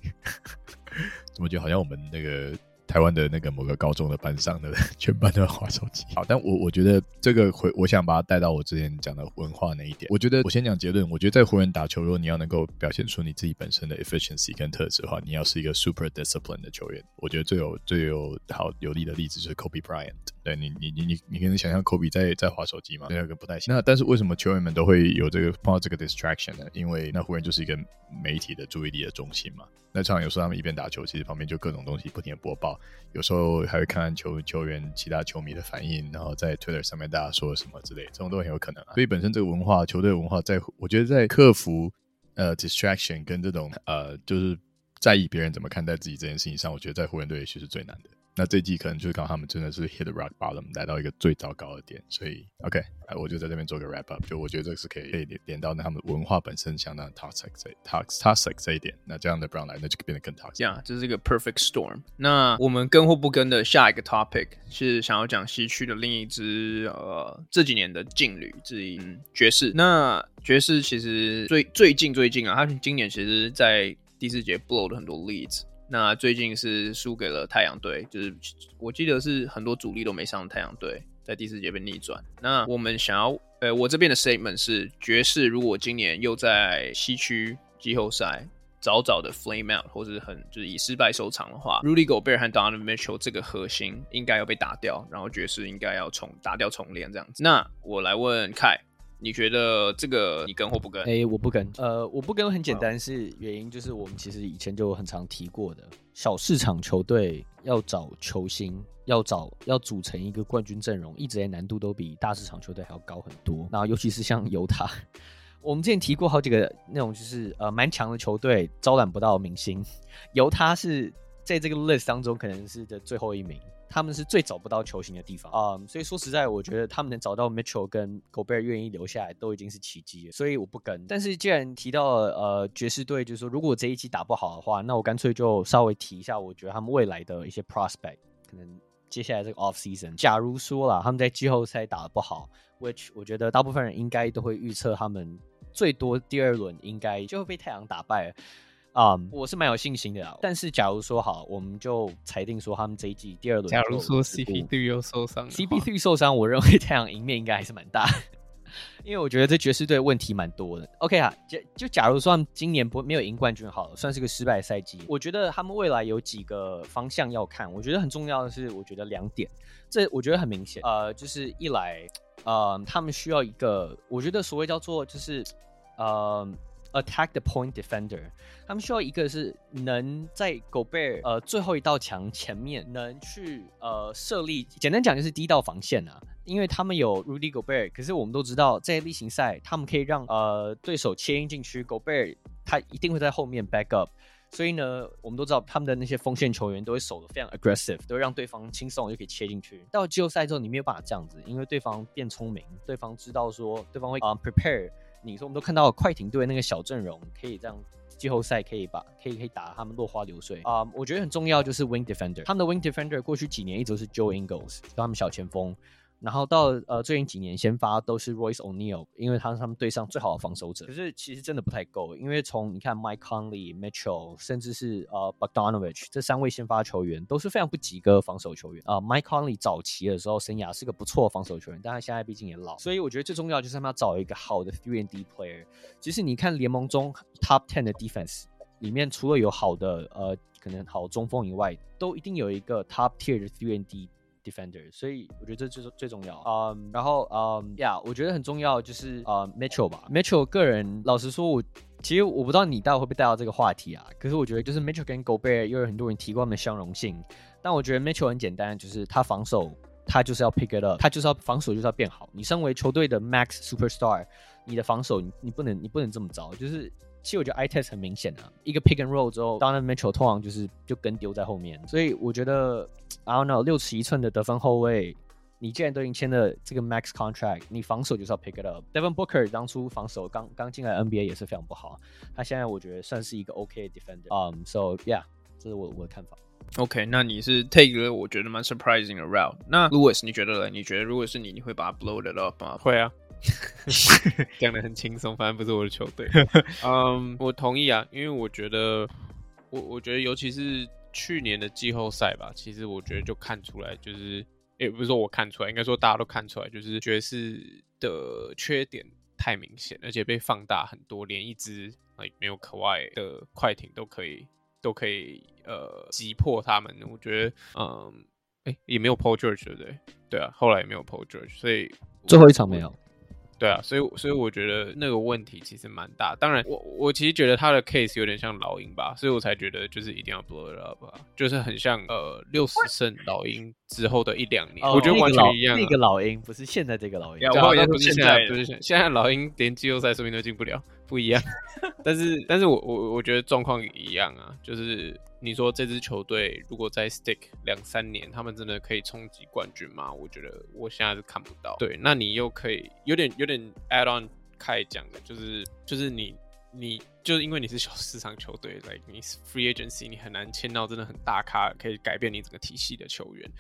[laughs] 怎么觉得好像我们那个？台湾的那个某个高中的班上的 [laughs] 全班都在划手机。好，但我我觉得这个回，我想把它带到我之前讲的文化那一点。我觉得我先讲结论。我觉得在湖人打球，如果你要能够表现出你自己本身的 efficiency 跟特质的话，你要是一个 super disciplined 的球员。我觉得最有最有好有力的例子就是 Kobe Bryant。对你，你你你你可能想象 Kobe 在在划手机吗？那个不太行。那但是为什么球员们都会有这个碰到这个 distraction 呢？因为那湖人就是一个媒体的注意力的中心嘛。那常常有时候他们一边打球，其实旁边就各种东西不停的播报，有时候还会看看球球员、其他球迷的反应，然后在 Twitter 上面大家说什么之类，这种都很有可能啊。所以本身这个文化，球队文化在，在我觉得在克服呃 distraction 跟这种呃就是在意别人怎么看待自己这件事情上，我觉得在湖人队也许是最难的。那这季可能就是刚他们真的是 hit the rock bottom，来到一个最糟糕的点，所以 OK，我就在这边做个 wrap up，就我觉得这个是可以可以连连到那他们文化本身相当 toxic 这 toxic 这一点，那这样的 Brown 来，那就变得更 toxic。这样，这是一个 perfect storm。那我们跟或不跟的下一个 topic 是想要讲西区的另一支呃这几年的劲旅之一爵士。那爵士其实最最近最近啊，他今年其实在第四节 blow 了很多 leads。那最近是输给了太阳队，就是我记得是很多主力都没上太阳队，在第四节被逆转。那我们想要，呃，我这边的 statement 是，爵士如果今年又在西区季后赛早早的 flame out，或者是很就是以失败收场的话，Rudy Gobert 和 Donovan Mitchell 这个核心应该要被打掉，然后爵士应该要重打掉重练这样子。那我来问凯。你觉得这个你跟或不跟？哎、欸，我不跟。呃，我不跟很简单，是原因就是我们其实以前就很常提过的，小市场球队要找球星，要找要组成一个冠军阵容，一直在难度都比大市场球队还要高很多。然后尤其是像犹他，[laughs] 我们之前提过好几个那种就是呃蛮强的球队招揽不到明星，犹他是在这个 list 当中可能是的最后一名。他们是最找不到球星的地方啊、所以说实在，我觉得他们能找到 Mitchell 跟 Gobert 愿意留下来，都已经是奇迹了。所以我不跟。但是既然提到了呃爵士队，就是说如果这一季打不好的话，那我干脆就稍微提一下，我觉得他们未来的一些 prospect，可能接下来这个 off season，假如说啦，他们在季后赛打得不好，which 我觉得大部分人应该都会预测他们最多第二轮应该就会被太阳打败。啊、um，我是蛮有信心的啦。但是假如说好，我们就裁定说他们这一季第二轮，假如说 CP3 又受伤，CP3 受伤，我认为太阳赢面应该还是蛮大，[laughs] 因为我觉得这爵士队问题蛮多的。OK 啊，就就假如说他们今年不没有赢冠军好了，算是个失败赛季。我觉得他们未来有几个方向要看，我觉得很重要的是，我觉得两点，这我觉得很明显。呃，就是一来，呃，他们需要一个，我觉得所谓叫做就是，呃。Attack the point defender，他们需要一个是能在 Gobert 呃最后一道墙前面能去呃设立，简单讲就是第一道防线啊，因为他们有 Rudy Gobert，可是我们都知道在例行赛他们可以让呃对手切进禁区，Gobert 他一定会在后面 back up，所以呢我们都知道他们的那些锋线球员都会守得非常 aggressive，都会让对方轻松就可以切进去。到季后赛之后你没有办法这样子，因为对方变聪明，对方知道说对方会啊、prepare。你说我们都看到快艇队那个小阵容，可以这样季后赛可以把可以可以打他们落花流水啊我觉得很重要就是 wing defender，他们的 wing defender 过去几年一直都是 Joe Ingles，他们小前锋。然后到呃最近几年先发都是 Royce O'Neal，因为他是他们队上最好的防守者。可是其实真的不太够，因为从你看 Mike Conley、Mitchell，甚至是呃 Bogdanovich 这三位先发球员都是非常不及格的防守球员啊。呃、Mike Conley 早期的时候生涯是个不错的防守球员，但他现在毕竟也老，所以我觉得最重要就是他们要找一个好的 three and D player。其实你看联盟中 Top Ten 的 defense 里面，除了有好的呃可能好中锋以外，都一定有一个 Top Tier 的 three and D。defender，所以我觉得这就是最重要。嗯、um,，然后嗯，呀、um, 我觉得很重要就是呃、uh,，Mitchell 吧。Mitchell 个人老实说我，我其实我不知道你待会会不会带到这个话题啊。可是我觉得就是 Mitchell 跟 Gobert 又有很多人提过他们的相容性。但我觉得 Mitchell 很简单，就是他防守他就是要 pick it up，他就是要防守就是要变好。你身为球队的 Max Superstar，你的防守你你不能你不能这么糟，就是。其实我觉得 test 很明显啊，一个 pick and roll 之后，Donovan Mitchell 通常就是就跟丢在后面，所以我觉得 I don't know 六尺一寸的得分后卫，你既然都已经签了这个 max contract，你防守就是要 pick it up。Devin Booker 当初防守刚刚进来 NBA 也是非常不好，他现在我觉得算是一个 OK 的 defender。嗯、um,，so yeah，这是我我的看法。OK，那你是 take 了我觉得蛮 surprising 的 route。那 Louis 你觉得呢？你觉得如果是你，你会把它 blow it up 吗？会啊。[laughs] 讲的很轻松，反正不是我的球队。[laughs] 嗯，我同意啊，因为我觉得，我我觉得，尤其是去年的季后赛吧，其实我觉得就看出来，就是也不是说我看出来，应该说大家都看出来，就是爵士的缺点太明显，而且被放大很多，连一支没有可外的快艇都可以都可以呃击破他们。我觉得，嗯，哎、欸，也没有 Paul George 对不对？对啊，后来也没有 Paul George，所以最后一场没有。对啊，所以所以我觉得那个问题其实蛮大。当然我，我我其实觉得他的 case 有点像老鹰吧，所以我才觉得就是一定要 blow it up 啊，就是很像呃六十胜老鹰之后的一两年，我觉得完全一样、啊。那个老鹰不是现在这个老鹰，我好像，不是现在，不是现在，现在老鹰连季后赛说不定都进不了，不一样。但是，但是我我我觉得状况一样啊，就是。你说这支球队如果再 stick 两三年，他们真的可以冲击冠军吗？我觉得我现在是看不到。对，那你又可以有点有点 add on 开讲的，就是就是你你就是因为你是小市场球队，[laughs] like 你 free agency 你很难签到真的很大咖，可以改变你整个体系的球员，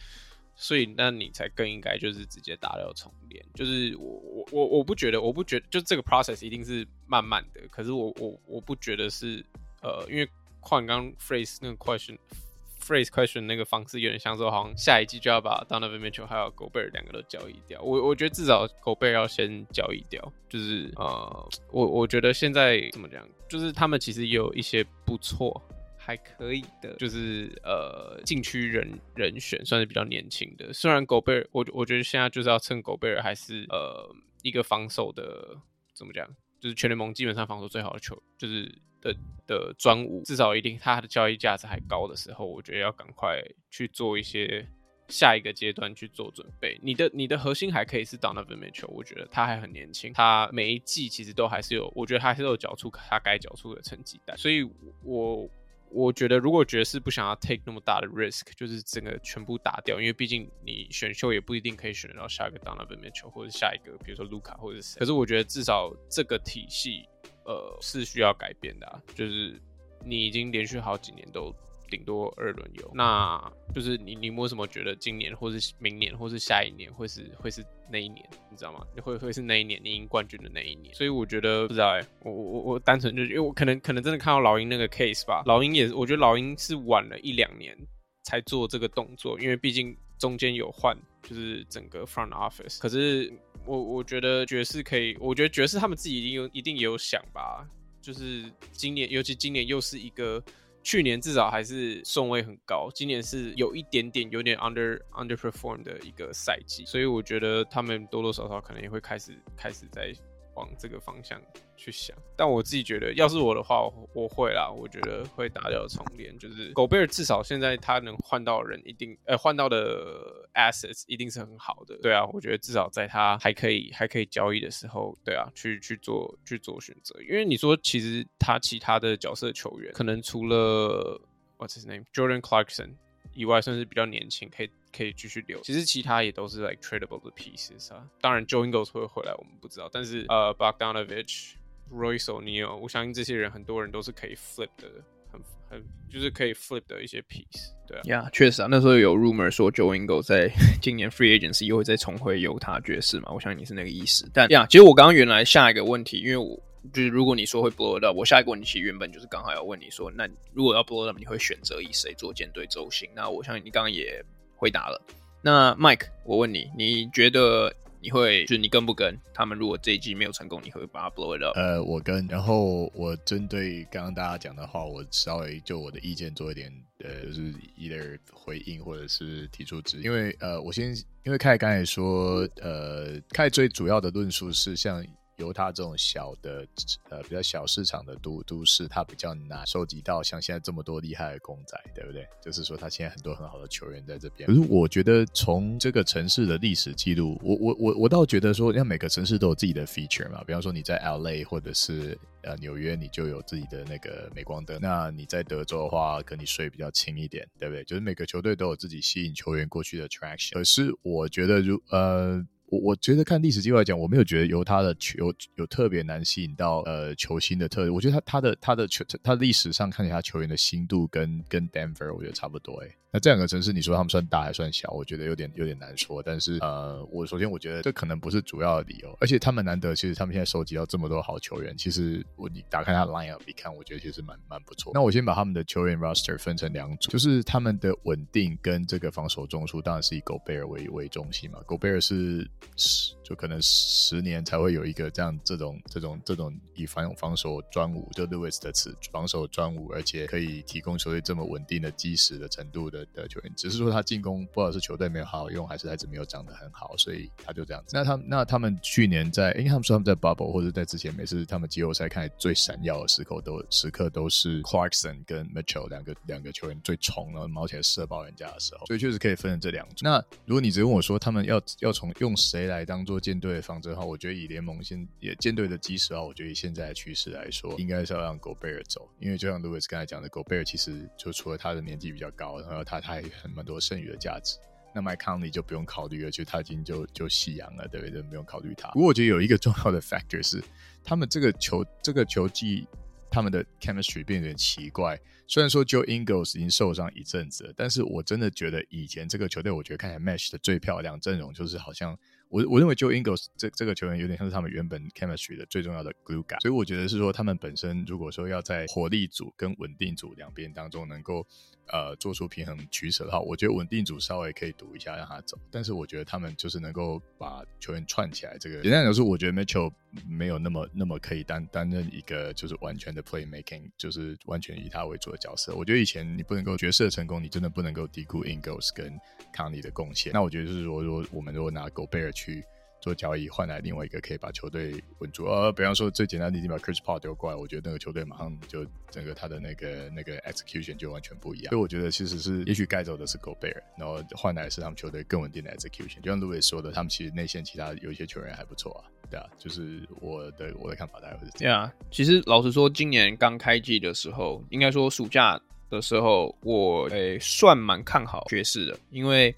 所以那你才更应该就是直接打掉重练。就是我我我我不觉得，我不觉得就这个 process 一定是慢慢的，可是我我我不觉得是呃因为。换刚 phrase 那个 question，phrase question 那个方式有点像说，好像下一季就要把 Donovan Mitchell 还有 Gobert 两个都交易掉。我我觉得至少 Gobert 要先交易掉。就是呃，我我觉得现在怎么讲，就是他们其实也有一些不错，还可以的，就是呃禁区人人选算是比较年轻的。虽然 Gobert，我我觉得现在就是要趁 Gobert 还是呃一个防守的怎么讲，就是全联盟基本上防守最好的球，就是。的的专武，至少一定他的交易价值还高的时候，我觉得要赶快去做一些下一个阶段去做准备。你的你的核心还可以是 Donovan Mitchell，我觉得他还很年轻，他每一季其实都还是有，我觉得他还是有缴出他该缴出的成绩单。所以我我觉得如果爵士不想要 take 那么大的 risk，就是整个全部打掉，因为毕竟你选秀也不一定可以选得到下一个 Donovan Mitchell 或者下一个，比如说卢卡或者谁。可是我觉得至少这个体系，呃，是需要改变的啊。就是你已经连续好几年都。顶多二轮游，那就是你你为什么觉得今年或是明年或是下一年会是会是那一年？你知道吗？会会是那一年你赢冠军的那一年？所以我觉得不知道哎、欸，我我我单纯就因为我可能可能真的看到老鹰那个 case 吧，老鹰也，我觉得老鹰是晚了一两年才做这个动作，因为毕竟中间有换，就是整个 front office。可是我我觉得爵士可以，我觉得爵士他们自己一定有一定也有想吧，就是今年尤其今年又是一个。去年至少还是顺位很高，今年是有一点点有点 under underperform 的一个赛季，所以我觉得他们多多少少可能也会开始开始在。往这个方向去想，但我自己觉得，要是我的话，我会啦。我觉得会打掉重练，就是狗贝尔至少现在他能换到人，一定呃换到的 assets 一定是很好的。对啊，我觉得至少在他还可以还可以交易的时候，对啊，去去做去做选择。因为你说其实他其他的角色球员，可能除了 What's his name Jordan Clarkson 以外，算是比较年轻，可以。可以继续留，其实其他也都是 like tradable 的 pieces 啊。当然，Joe Ingles 会回来，我们不知道。但是呃、uh,，Bogdanovich、Royce O'Neal，我相信这些人很多人都是可以 flip 的，很很就是可以 flip 的一些 piece。对啊，呀，确实啊，那时候有 rumor 说 Joingos 在 [laughs] 今年 free agency 又会再重回犹他爵士嘛。我相信你是那个意思。但呀，其实我刚刚原来下一个问题，因为我。就是如果你说会 blow it up，我下一个问题原本就是刚好要问你说，那如果要 blow it up，你会选择以谁做舰队轴心？那我相信你刚刚也回答了。那 Mike，我问你，你觉得你会就是你跟不跟他们？如果这一季没有成功，你会把它 blow it up？呃，我跟。然后我针对刚刚大家讲的话，我稍微就我的意见做一点，呃，就是 either 回应或者是提出质疑。因为呃，我先因为凯刚才说，呃，凯最主要的论述是像。犹他这种小的呃比较小市场的都都市，它比较难收集到像现在这么多厉害的公仔，对不对？就是说，他现在很多很好的球员在这边。可是我觉得从这个城市的历史记录，我我我我倒觉得说，像每个城市都有自己的 feature 嘛。比方说你在 LA 或者是呃纽约，你就有自己的那个镁光灯。那你在德州的话，跟你税比较轻一点，对不对？就是每个球队都有自己吸引球员过去的 attraction。可是我觉得如呃。我我觉得看历史机会来讲，我没有觉得由他的球有，有特别难吸引到呃球星的特质。我觉得他他的他的球他历史上看起来球员的新度跟跟 Denver 我觉得差不多诶。那这两个城市，你说他们算大还算小？我觉得有点有点难说。但是呃，我首先我觉得这可能不是主要的理由，而且他们难得，其实他们现在收集到这么多好球员，其实我你打开他的 lineup 一看，我觉得其实蛮蛮不错。那我先把他们的球员 roster 分成两组，就是他们的稳定跟这个防守中枢，当然是以 Gobert 为为中心嘛。Gobert 是十就可能十年才会有一个这样这种这种这种以防防守专武，就 Lewis 的词防守专武，而且可以提供球队这么稳定的基石的程度的。的球员，只是说他进攻不知道是球队没有好好用，还是孩子没有长得很好，所以他就这样子。那他那他们去年在，因为他们说他们在 bubble 或者在之前，每次他们季后赛看来最闪耀的时刻都时刻都是 Clarkson 跟 Mitchell 两个两个球员最冲，然后毛起来射爆人家的时候，所以确实可以分成这两组。那如果你只问我说他们要要从用谁来当做舰队的方针的话，我觉得以联盟现也舰队的基石啊，我觉得以现在的趋势来说，应该是要让 Gobert 走，因为就像 Louis 刚才讲的，Gobert 其实就除了他的年纪比较高，然后他他还很蛮多剩余的价值。那 Mike Conley 就不用考虑了，就他已经就就夕阳了，对不对？不用考虑他。不过我觉得有一个重要的 factor 是，他们这个球这个球技，他们的 chemistry 变得有点奇怪。虽然说 Joe Ingles 已经受伤一阵子了，但是我真的觉得以前这个球队，我觉得看起来 mesh 的最漂亮阵容，就是好像。我我认为 Joe Ingles 这这个球员有点像是他们原本 chemistry 的最重要的 glue guy，所以我觉得是说他们本身如果说要在火力组跟稳定组两边当中能够呃做出平衡取舍的话，我觉得稳定组稍微可以赌一下让他走，但是我觉得他们就是能够把球员串起来。这个简单来说，我觉得 Mitchell 没有那么那么可以担担任一个就是完全的 playmaking，就是完全以他为主的角色。我觉得以前你不能够角色成功，你真的不能够低估 Ingles 跟 Conley 的贡献。那我觉得就是说，如果我们如果拿 Gobert 去做交易换来另外一个可以把球队稳住，呃，比方说最简单的，你把 Chris Paul 丢过来，我觉得那个球队马上就整个他的那个那个 execution 就完全不一样。所以我觉得其实是也许该走的是 g o b e r 然后换来是他们球队更稳定的 execution。就像 Louis 说的，他们其实内线其他有一些球员还不错啊，对啊，就是我的我的看法大概会是这样。对啊，其实老实说，今年刚开季的时候，应该说暑假。的时候，我诶、算蛮看好爵士的，因为。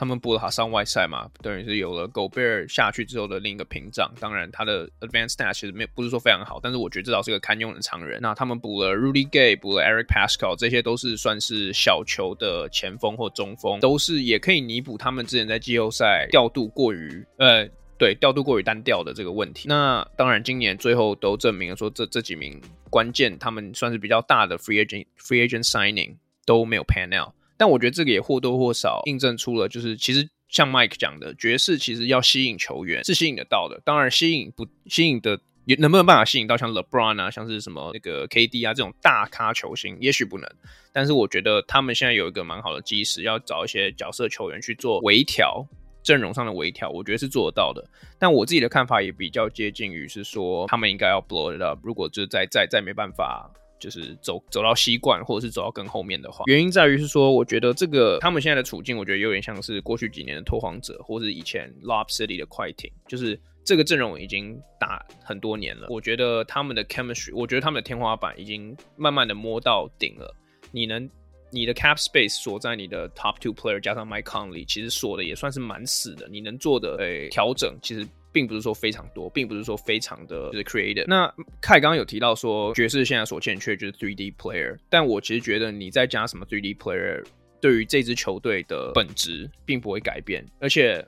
他们补了哈桑外赛嘛，等于是有了狗贝尔下去之后的另一个屏障。当然，他的 advanced stats 其实没不是说非常好，但是我觉得至少是个堪用的常人。那他们补了 Rudy Gay，补了 Eric Pascoe，这些都是算是小球的前锋或中锋，都是也可以弥补他们之前在季后赛调度过于呃对调度过于单调的这个问题。那当然，今年最后都证明了说这这几名关键他们算是比较大的 free agent free agent signing 都没有 pan out。但我觉得这个也或多或少印证出了，就是其实像 Mike 讲的，爵士其实要吸引球员是吸引得到的。当然，吸引不吸引的，也能不能办法吸引到像 LeBron 啊，像是什么那个 KD 啊这种大咖球星，也许不能。但是我觉得他们现在有一个蛮好的基石，要找一些角色球员去做微调，阵容上的微调，我觉得是做得到的。但我自己的看法也比较接近于是说，他们应该要 blow it up。如果就再再再没办法。就是走走到西冠，或者是走到更后面的话，原因在于是说，我觉得这个他们现在的处境，我觉得有点像是过去几年的拓荒者，或者以前 Lob City 的快艇，就是这个阵容已经打很多年了。我觉得他们的 chemistry，我觉得他们的天花板已经慢慢的摸到顶了。你能，你的 cap space 锁在你的 top two player 加上 Mike Conley，其实锁的也算是蛮死的。你能做的诶调整，其实。并不是说非常多，并不是说非常的就是 creative。那凯刚刚有提到说，爵士现在所欠缺就是 3D player，但我其实觉得你再加什么 3D player，对于这支球队的本质并不会改变，而且。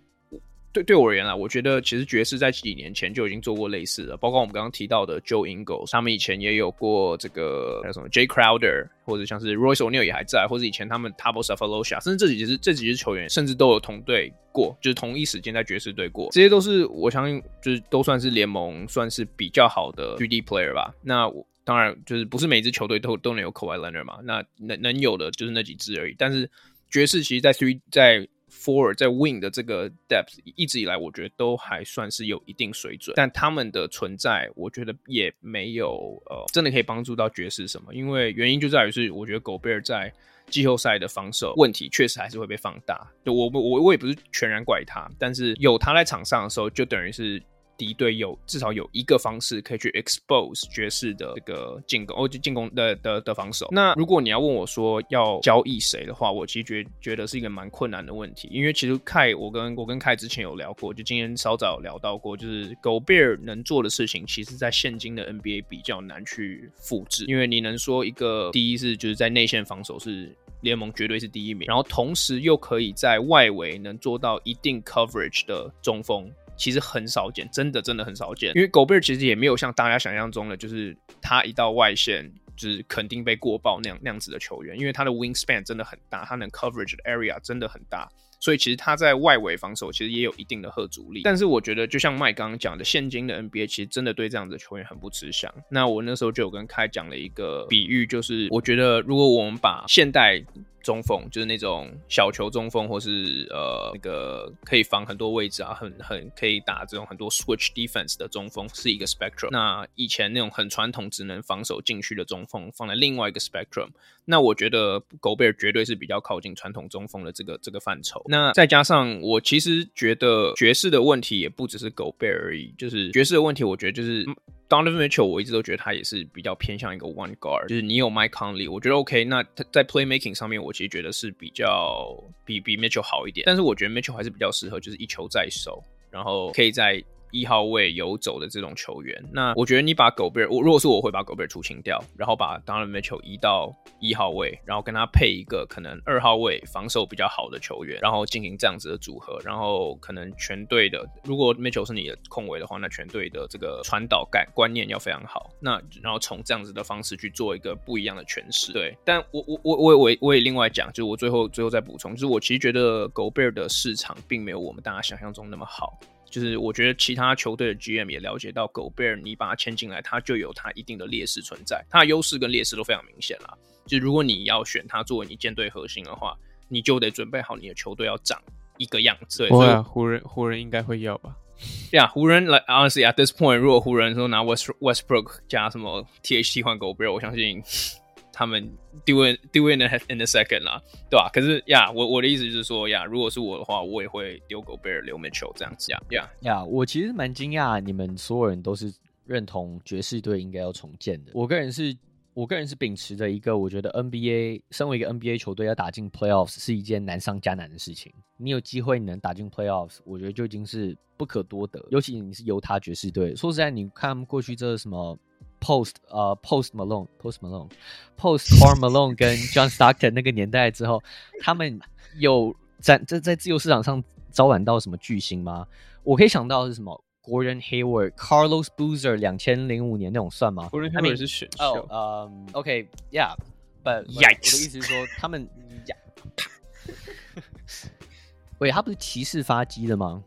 对，对我而言啦，我觉得其实爵士在几年前就已经做过类似的，包括我们刚刚提到的 Joe Ingles，他们以前也有过这个还有什么 Jay Crowder，或者像是 Royce O'Neal 也还在，或者以前他们 Tabo s a f a l o s h a 甚至这几支这几支球员甚至都有同队过，就是同一时间在爵士队过，这些都是我相信就是都算是联盟算是比较好的 3D player 吧。那我当然就是不是每支球队都都能有 Kawhi Leonard 嘛，那能能有的就是那几支而已。但是爵士其实在 three 在 Four 在 Win 的这个 Depth 一直以来，我觉得都还算是有一定水准，但他们的存在，我觉得也没有呃真的可以帮助到爵士什么，因为原因就在于是，我觉得狗贝尔在季后赛的防守问题确实还是会被放大。就我我我也不是全然怪他，但是有他在场上的时候，就等于是。敌队有至少有一个方式可以去 expose 爵士的这个进攻，哦，就进攻的的的防守。那如果你要问我说要交易谁的话，我其实觉觉得是一个蛮困难的问题，因为其实凯，我跟我跟凯之前有聊过，就今天稍早聊到过，就是狗贝尔能做的事情，其实在现今的 NBA 比较难去复制，因为你能说一个第一是就是在内线防守是联盟绝对是第一名，然后同时又可以在外围能做到一定 coverage 的中锋。其实很少见，真的真的很少见。因为狗贝尔其实也没有像大家想象中的，就是他一到外线就是肯定被过爆那样那样子的球员。因为他的 wingspan 真的很大，他能 coverage 的 area 真的很大，所以其实他在外围防守其实也有一定的吓阻力。但是我觉得，就像麦刚刚讲的，现今的 NBA 其实真的对这样子的球员很不吃香。那我那时候就有跟开讲了一个比喻，就是我觉得如果我们把现代中锋就是那种小球中锋，或是呃那个可以防很多位置啊，很很可以打这种很多 switch defense 的中锋是一个 spectrum。那以前那种很传统只能防守禁区的中锋放在另外一个 spectrum。那我觉得狗贝尔绝对是比较靠近传统中锋的这个这个范畴。那再加上我其实觉得爵士的问题也不只是狗贝尔而已，就是爵士的问题，我觉得就是。Donovan Mitchell，我一直都觉得他也是比较偏向一个 one guard，就是你有 Mike Conley，我觉得 OK。那他在 playmaking 上面，我其实觉得是比较比比 Mitchell 好一点，但是我觉得 Mitchell 还是比较适合，就是一球在手，然后可以在。一号位游走的这种球员，那我觉得你把狗贝尔，我如果是我会把狗贝尔出清掉，然后把 Donovan Mitchell 移到一号位，然后跟他配一个可能二号位防守比较好的球员，然后进行这样子的组合，然后可能全队的，如果 Mitchell 是你的控卫的话，那全队的这个传导概观念要非常好，那然后从这样子的方式去做一个不一样的诠释。对，但我我我我我我也另外讲，就是我最后最后再补充，就是我其实觉得狗贝尔的市场并没有我们大家想象中那么好。就是我觉得其他球队的 GM 也了解到，狗贝尔你把他签进来，他就有他一定的劣势存在，他的优势跟劣势都非常明显啦。就是如果你要选他作为你舰队核心的话，你就得准备好你的球队要长一个样子。对，啊，湖人湖人应该会要吧？对啊，湖人来，honestly at this point，如果湖人说拿 West Westbrook 加什么 THT 换狗贝尔，我相信。他们 do it do it in a, in a second 啦，对吧？可是呀，我我的意思就是说呀，如果是我的话，我也会丢狗贝尔留 Mitchell 这样子呀呀呀！我其实蛮惊讶，你们所有人都是认同爵士队应该要重建的。我个人是我个人是秉持着一个，我觉得 NBA 身为一个 NBA 球队要打进 Playoffs 是一件难上加难的事情。你有机会能打进 Playoffs，我觉得就已经是不可多得。尤其你是犹他爵士队，说实在，你看过去这什么 Post 呃 Post Malone Post Malone Post Karl Malone 跟 John Stockton 那个年代之后，他们有在在在自由市场上招揽到什么巨星吗？我可以想到是什么？Gordon Hayward、Carlos Boozer，两千零五年那种算吗？Gordon Hayward 是选秀。哦，嗯，OK，Yeah，but 我的意思是说，他们呀，喂，他不是骑士发迹的吗？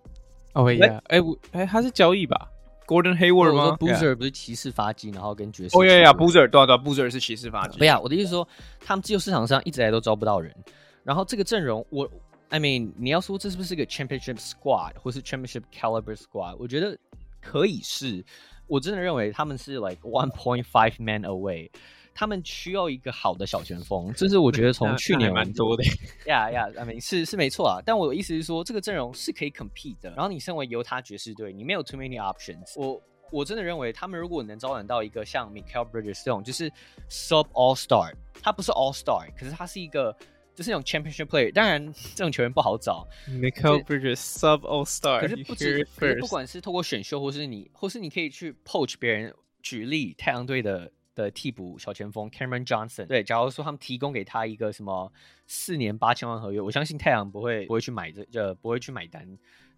哦，Yeah，哎，我哎，他是交易吧？Gordon Hayward 吗？Boozer 不是骑士发迹，然后跟爵士。哦呀呀，Boozer 对对，Boozer 是骑士发迹。不呀，我的意思说，他们自由市场上一直来都招不到人，然后这个阵容我。I mean，你要说这是不是个 championship squad 或是 championship caliber squad？我觉得可以是。我真的认为他们是 like one point five man away。他们需要一个好的小前锋，这是我觉得从去年蛮多的。[laughs] 呀呀是是没错啊。但我的意思是说，这个阵容是可以 compete 的。然后你身为犹他爵士队，你没有 too many options。我我真的认为他们如果能招揽到一个像 Michael Bridges 这种，就是 sub all star，他不是 all star，可是他是一个。就是那种 championship player，当然这种球员不好找。Michael Bridges sub all star，可是不止，不管是透过选秀，或是你，或是你可以去 poach 别人。举例，太阳队的的替补小前锋 Cameron Johnson，对，假如说他们提供给他一个什么四年八千万合约，我相信太阳不会不会去买这，呃，不会去买单。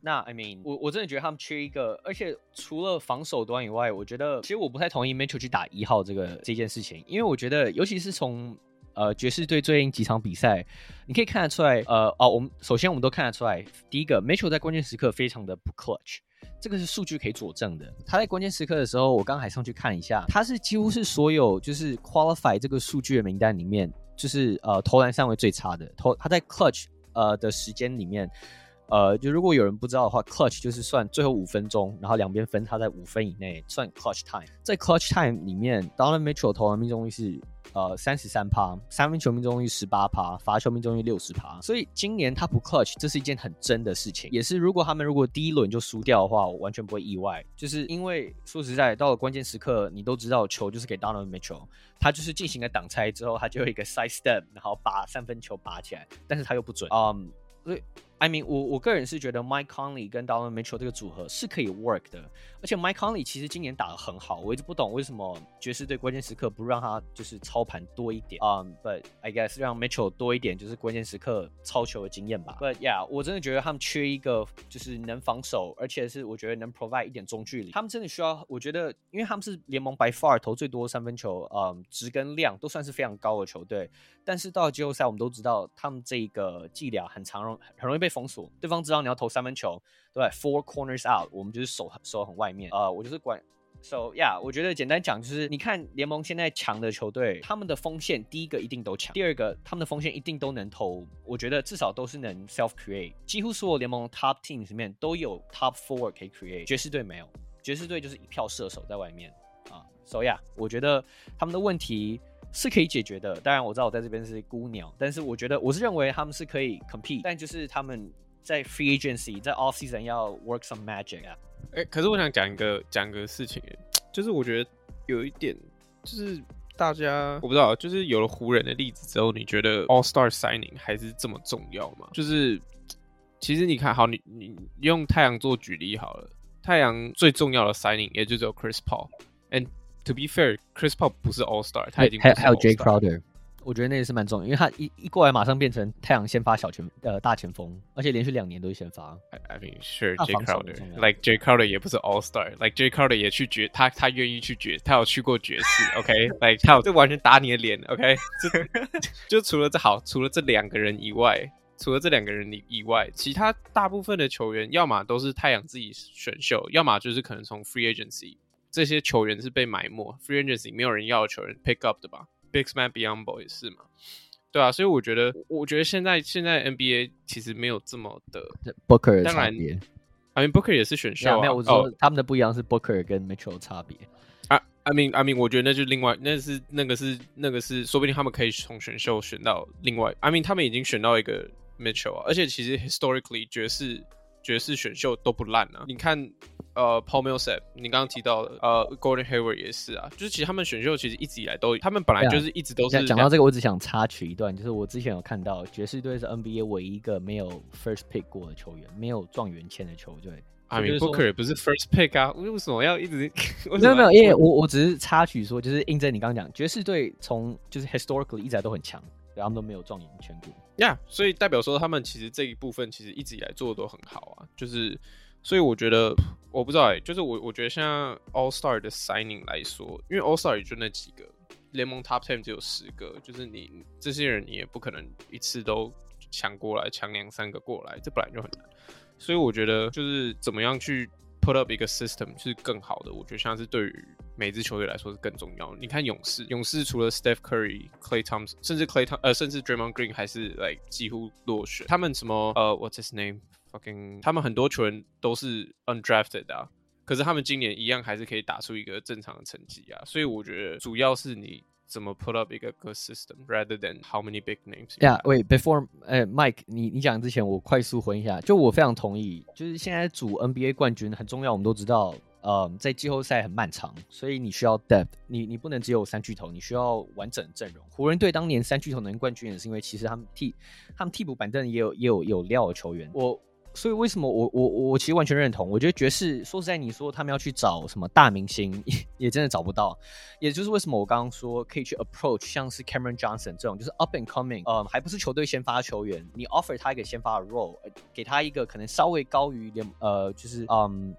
那 I mean，我我真的觉得他们缺一个，而且除了防守端以外，我觉得其实我不太同意 Mitchell 去打一号这个这件事情，因为我觉得，尤其是从呃，爵士队最近几场比赛，你可以看得出来，呃，哦，我们首先我们都看得出来，第一个，Mitchell 在关键时刻非常的不 clutch，这个是数据可以佐证的。他在关键时刻的时候，我刚刚还上去看一下，他是几乎是所有就是 qualify 这个数据的名单里面，就是呃投篮上位最差的，投他在 clutch 呃的时间里面。呃，就如果有人不知道的话，clutch 就是算最后五分钟，然后两边分他在五分以内算 clutch time。在 clutch time 里面，Donovan Mitchell 投篮命中率是呃三十三趴，三分球命中率十八趴，罚球命中率六十趴。所以今年他不 clutch，这是一件很真的事情。也是如果他们如果第一轮就输掉的话，我完全不会意外。就是因为说实在，到了关键时刻，你都知道球就是给 Donald Mitchell，他就是进行了挡拆之后，他就有一个 side step，然后把三分球拔起来，但是他又不准。嗯，所以。I mean，我我个人是觉得 Mike Conley 跟 Donovan Mitchell 这个组合是可以 work 的，而且 Mike Conley 其实今年打得很好，我一直不懂为什么爵士队关键时刻不让他就是操盘多一点啊、，But I guess 让 Mitchell 多一点就是关键时刻操球的经验吧。But yeah，我真的觉得他们缺一个就是能防守，而且是我觉得能 provide 一点中距离。他们真的需要，我觉得因为他们是联盟 by far 投最多三分球，嗯，值跟量都算是非常高的球队，但是到了季后赛我们都知道他们这个伎俩很常容很容易被封锁，对方。知道你要投三分球，对，four corners out，我们就是守守很外面，呃，我就是管，so yeah，我觉得简单讲就是，你看联盟现在强的球队，他们的锋线第一个一定都强，第二个他们的锋线一定都能投，我觉得至少都是能 self create，几乎所有联盟 top teams 里面都有 top four 可以 create，爵士队没有，爵士队就是一票射手在外面。啊，so yeah，我觉得他们的问题是可以解决的，当然我知道我在这边是孤鸟，但是我觉得我是认为他们是可以 compete，但就是他们。在 free agency，在 off season 要 work some magic 啊！哎、欸，可是我想讲一个讲个事情，就是我觉得有一点，就是大家我不知道，就是有了湖人的例子之后，你觉得 All Star signing 还是这么重要吗？就是其实你看好，你你用太阳做举例好了，太阳最重要的 signing 也就只有 Chris Paul，and to be fair，Chris Paul 不是 All Star，他已经还有还还有 Jay Crowder。我觉得那也是蛮重要，因为他一一过来马上变成太阳先发小前呃大前锋，而且连续两年都是先发。I mean sure Jay Crowder，like Jay Crowder 也不是 All Star，like Jay Crowder 也去爵，他他愿意去爵，他有去过爵士，OK，like [laughs] 他有这完全打你的脸，OK，[laughs] 就就除了这好，除了这两个人以外，除了这两个人以以外，其他大部分的球员，要么都是太阳自己选秀，要么就是可能从 Free Agency 这些球员是被埋没，Free Agency 没有人要的球员 pick up 的吧。Big Man Beyondbo 也是嘛，对啊，所以我觉得，我觉得现在现在 NBA 其实没有这么的 Booker 当然，I mean Booker 也是选秀啊，没有，我说、oh, 他们的不一样是 Booker 跟 Mitchell 差别。啊，I mean I mean 我觉得那就是另外，那是那个是那个是，说不定他们可以从选秀选到另外，I mean 他们已经选到一个 Mitchell 啊，而且其实 Historically 爵士。爵士选秀都不烂啊。你看，呃，Paul Millsap，你刚刚提到的，呃，Gordon Hayward 也是啊。就是其实他们选秀其实一直以来都，他们本来就是一直都是。讲到这个，我只想插曲一段，就是我之前有看到爵士队是 NBA 唯一一个没有 First Pick 过的球员，没有状元签的球队。I mean Booker 也不是 First Pick 啊，为什么要一直？[laughs] 没有没有，因为我我只是插曲说，就是印证你刚刚讲，爵士队从就是 Historically 一直来都很强，对，他们都没有状元签过。呀所以代表说他们其实这一部分其实一直以来做的都很好啊，就是所以我觉得我不知道哎、就是我我觉得像 All Star 的 Signing 来说，因为 All Star 也就那几个，联盟 Top Ten 只有十个，就是你这些人你也不可能一次都抢过来，抢两三个过来，这本来就很难。所以我觉得就是怎么样去 put up 一个 system 是更好的。我觉得像是对于每支球队来说是更重要的。你看勇士，勇士除了 Steph Curry、Klay Thompson，甚至 Klay 汤呃，甚至 Draymond Green 还是 like 几乎落选。他们什么呃，What's his name？Fucking，他们很多球员都是 undrafted 啊，可是他们今年一样还是可以打出一个正常的成绩啊。所以我觉得主要是你。怎么 put up 一个 good system，rather than how many big names？呀，喂，before，呃，Mike，你你讲之前，我快速回应一下，就我非常同意，就是现在组 NBA 冠军很重要，我们都知道，呃，在季后赛很漫长，所以你需要 depth，你你不能只有三巨头，你需要完整阵容。湖人队当年三巨头能冠军，也是因为其实他们替他们替补板凳也有也有有料的球员。我。所以为什么我我我其实完全认同？我觉得爵士说实在，你说他们要去找什么大明星，[laughs] 也真的找不到。也就是为什么我刚刚说可以去 approach 像是 Cameron Johnson 这种，就是 up and coming，呃，还不是球队先发球员，你 offer 他一个先发的 role，给他一个可能稍微高于点，呃，就是嗯，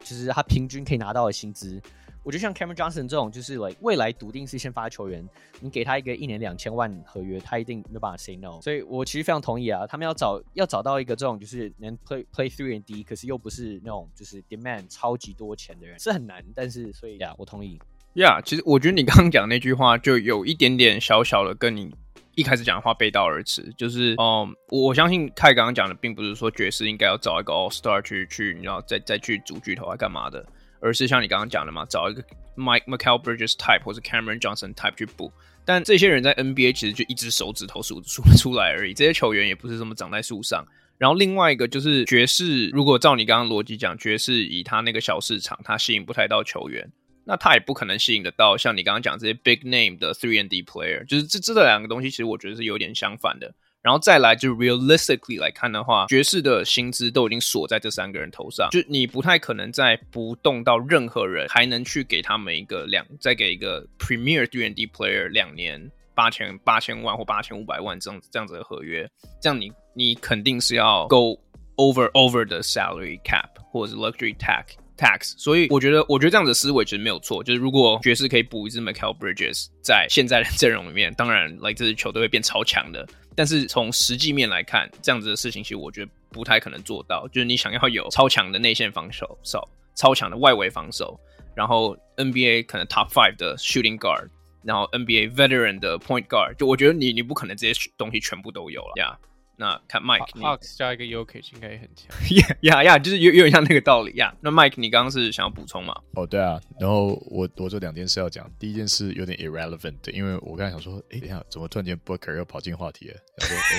就是他平均可以拿到的薪资。我觉得像 Cameron Johnson 这种，就是 like 未来笃定是先发球员，你给他一个一年两千万合约，他一定没办法 say no。所以我其实非常同意啊，他们要找要找到一个这种就是能 play play three and D，可是又不是那种就是 demand 超级多钱的人，是很难。但是所以呀，我同意。呀其实我觉得你刚刚讲那句话就有一点点小小的跟你一开始讲的话背道而驰。就是嗯，我相信凯刚刚讲的并不是说爵士应该要找一个 All Star 去去，你知道再再去组巨头啊干嘛的。而是像你刚刚讲的嘛，找一个 Mike m c a l Bridges type 或者 Cameron Johnson type 去补，但这些人在 NBA 其实就一只手指头数数出来而已。这些球员也不是这么长在树上。然后另外一个就是爵士，如果照你刚刚逻辑讲，爵士以他那个小市场，他吸引不太到球员，那他也不可能吸引得到像你刚刚讲这些 big name 的 three and D player。就是这这两个东西，其实我觉得是有点相反的。然后再来就 realistically 来看的话，爵士的薪资都已经锁在这三个人头上，就你不太可能再不动到任何人，还能去给他们一个两，再给一个 premier 3&D player 两年八千八千万或八千五百万这样这样子的合约，这样你你肯定是要 go over over the salary cap 或者是 luxury tax tax，所以我觉得我觉得这样子的思维其实没有错，就是如果爵士可以补一支 Michael Bridges 在现在的阵容里面，当然 like 这支球队会变超强的。但是从实际面来看，这样子的事情其实我觉得不太可能做到。就是你想要有超强的内线防守，超超强的外围防守，然后 NBA 可能 Top Five 的 Shooting Guard，然后 NBA Veteran 的 Point Guard，就我觉得你你不可能这些东西全部都有了呀。那看 Mike，Hawks 加一个 Jokic 应该也很强。[laughs] 呀呀呀，就是有有点像那个道理呀。Yeah. 那 Mike，你刚刚是想要补充吗？哦，对啊。然后我我这两件事要讲，第一件事有点 irrelevant，因为我刚才想说，哎，等一下，怎么突然间 Booker 又跑进话题了？然后说，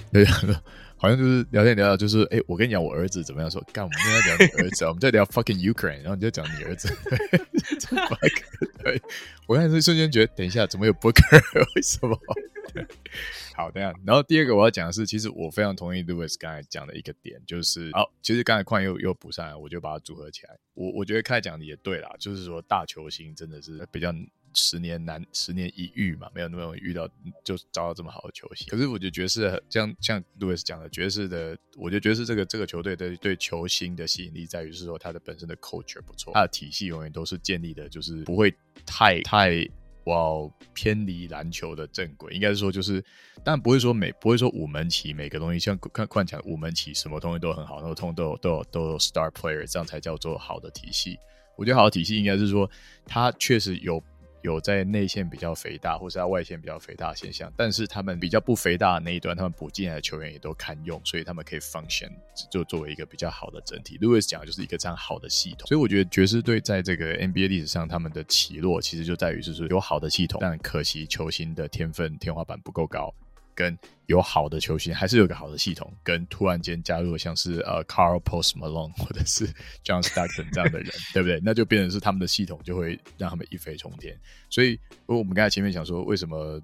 哎，[laughs] 对，好像就是聊天聊到，就是哎，我跟你讲，我儿子怎么样？说，干，我们现在聊你儿子，[laughs] 我们在聊 fucking Ukraine，然后你就讲你儿子。对，[laughs] 我刚才是瞬间觉得，等一下，怎么有 Booker？[laughs] 为什么？好，等下，然后第二个我要讲的是，其实我非常同意 Louis 刚才讲的一个点，就是，好，其实刚才矿又又补上来，我就把它组合起来。我我觉得开讲的也对啦，就是说大球星真的是比较十年难十年一遇嘛，没有那么容易遇到就找到这么好的球星。可是我觉得爵士这样像 Louis 讲的，爵士的，我觉得爵士这个这个球队的对球星的吸引力在于是说他的本身的 culture 不错，他的体系永远都是建立的，就是不会太太。哇，偏离篮球的正轨，应该是说就是，但不会说每不会说五门旗每个东西像看看起来五门旗什么东西都很好，然后通都有都有都有 star player，这样才叫做好的体系。我觉得好的体系应该是说，它确实有。有在内线比较肥大，或是在外线比较肥大的现象，但是他们比较不肥大的那一端，他们补进来的球员也都堪用，所以他们可以 function 就作为一个比较好的整体。Lewis 讲的就是一个这样好的系统，所以我觉得爵士队在这个 NBA 历史上，他们的起落其实就在于就是有好的系统，但可惜球星的天分天花板不够高。跟有好的球星，还是有个好的系统，跟突然间加入了像是呃 Carl Post Malone [laughs] 或者是 John Stockton 这样的人，对不对？[laughs] 那就变成是他们的系统就会让他们一飞冲天。所以，我们刚才前面讲说，为什么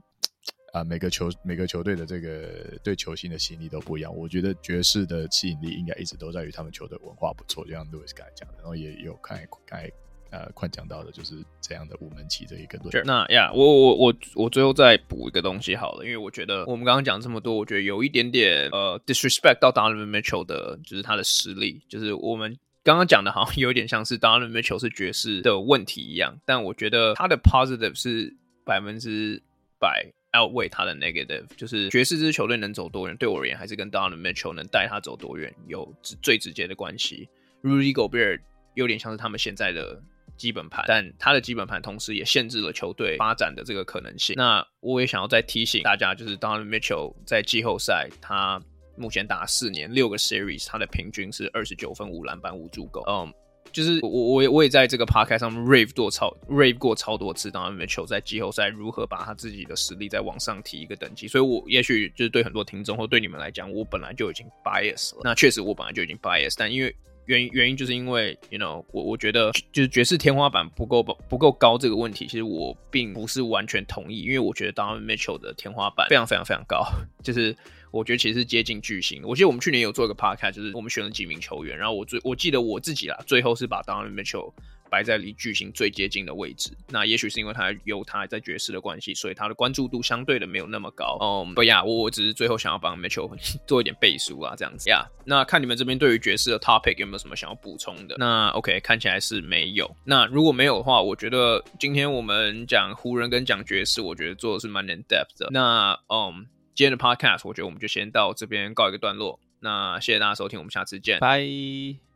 啊、呃、每个球每个球队的这个对球星的吸引力都不一样？我觉得爵士的吸引力应该一直都在于他们球队文化不错，就像 Louis 刚才讲的，然后也有刚才刚才。呃，快讲到的就是这样的五门旗这一个论。Sure. 那呀，我我我我最后再补一个东西好了，因为我觉得我们刚刚讲这么多，我觉得有一点点呃 disrespect 到 Donovan Mitchell 的，就是他的实力，就是我们刚刚讲的好像有点像是 Donovan Mitchell 是爵士的问题一样，但我觉得他的 positive 是百分之百 outweigh 他的 negative，就是爵士这支球队能走多远，对我而言还是跟 Donovan Mitchell 能带他走多远有最直接的关系。Rudy Gobert 有点像是他们现在的。基本盘，但他的基本盘同时也限制了球队发展的这个可能性。那我也想要再提醒大家，就是 Donovan Mitchell 在季后赛，他目前打四年六个 Series，他的平均是二十九分、五篮板、五助攻。嗯，就是我我也我也在这个 Podcast 上面 rave 过超 rave 过超多次，Donovan Mitchell 在季后赛如何把他自己的实力再往上提一个等级。所以我也许就是对很多听众或对你们来讲，我本来就已经 bias 了。那确实我本来就已经 bias，但因为原因原因就是因为，you know，我我觉得就是爵士天花板不够不够高这个问题，其实我并不是完全同意，因为我觉得 Donovan Mitchell 的天花板非常非常非常高，[laughs] 就是我觉得其实是接近巨星。我记得我们去年有做一个 podcast，就是我们选了几名球员，然后我最我记得我自己啦，最后是把 Donovan Mitchell。摆在离巨星最接近的位置，那也许是因为他有他在爵士的关系，所以他的关注度相对的没有那么高。嗯，不呀，我我只是最后想要帮 Mitchell [laughs] 做一点背书啊，这样子呀。那看你们这边对于爵士的 topic 有没有什么想要补充的？那 OK，看起来是没有。那如果没有的话，我觉得今天我们讲湖人跟讲爵士，我觉得做的是蛮 in depth 的。那嗯，今天的 podcast 我觉得我们就先到这边告一个段落。那谢谢大家收听，我们下次见，拜。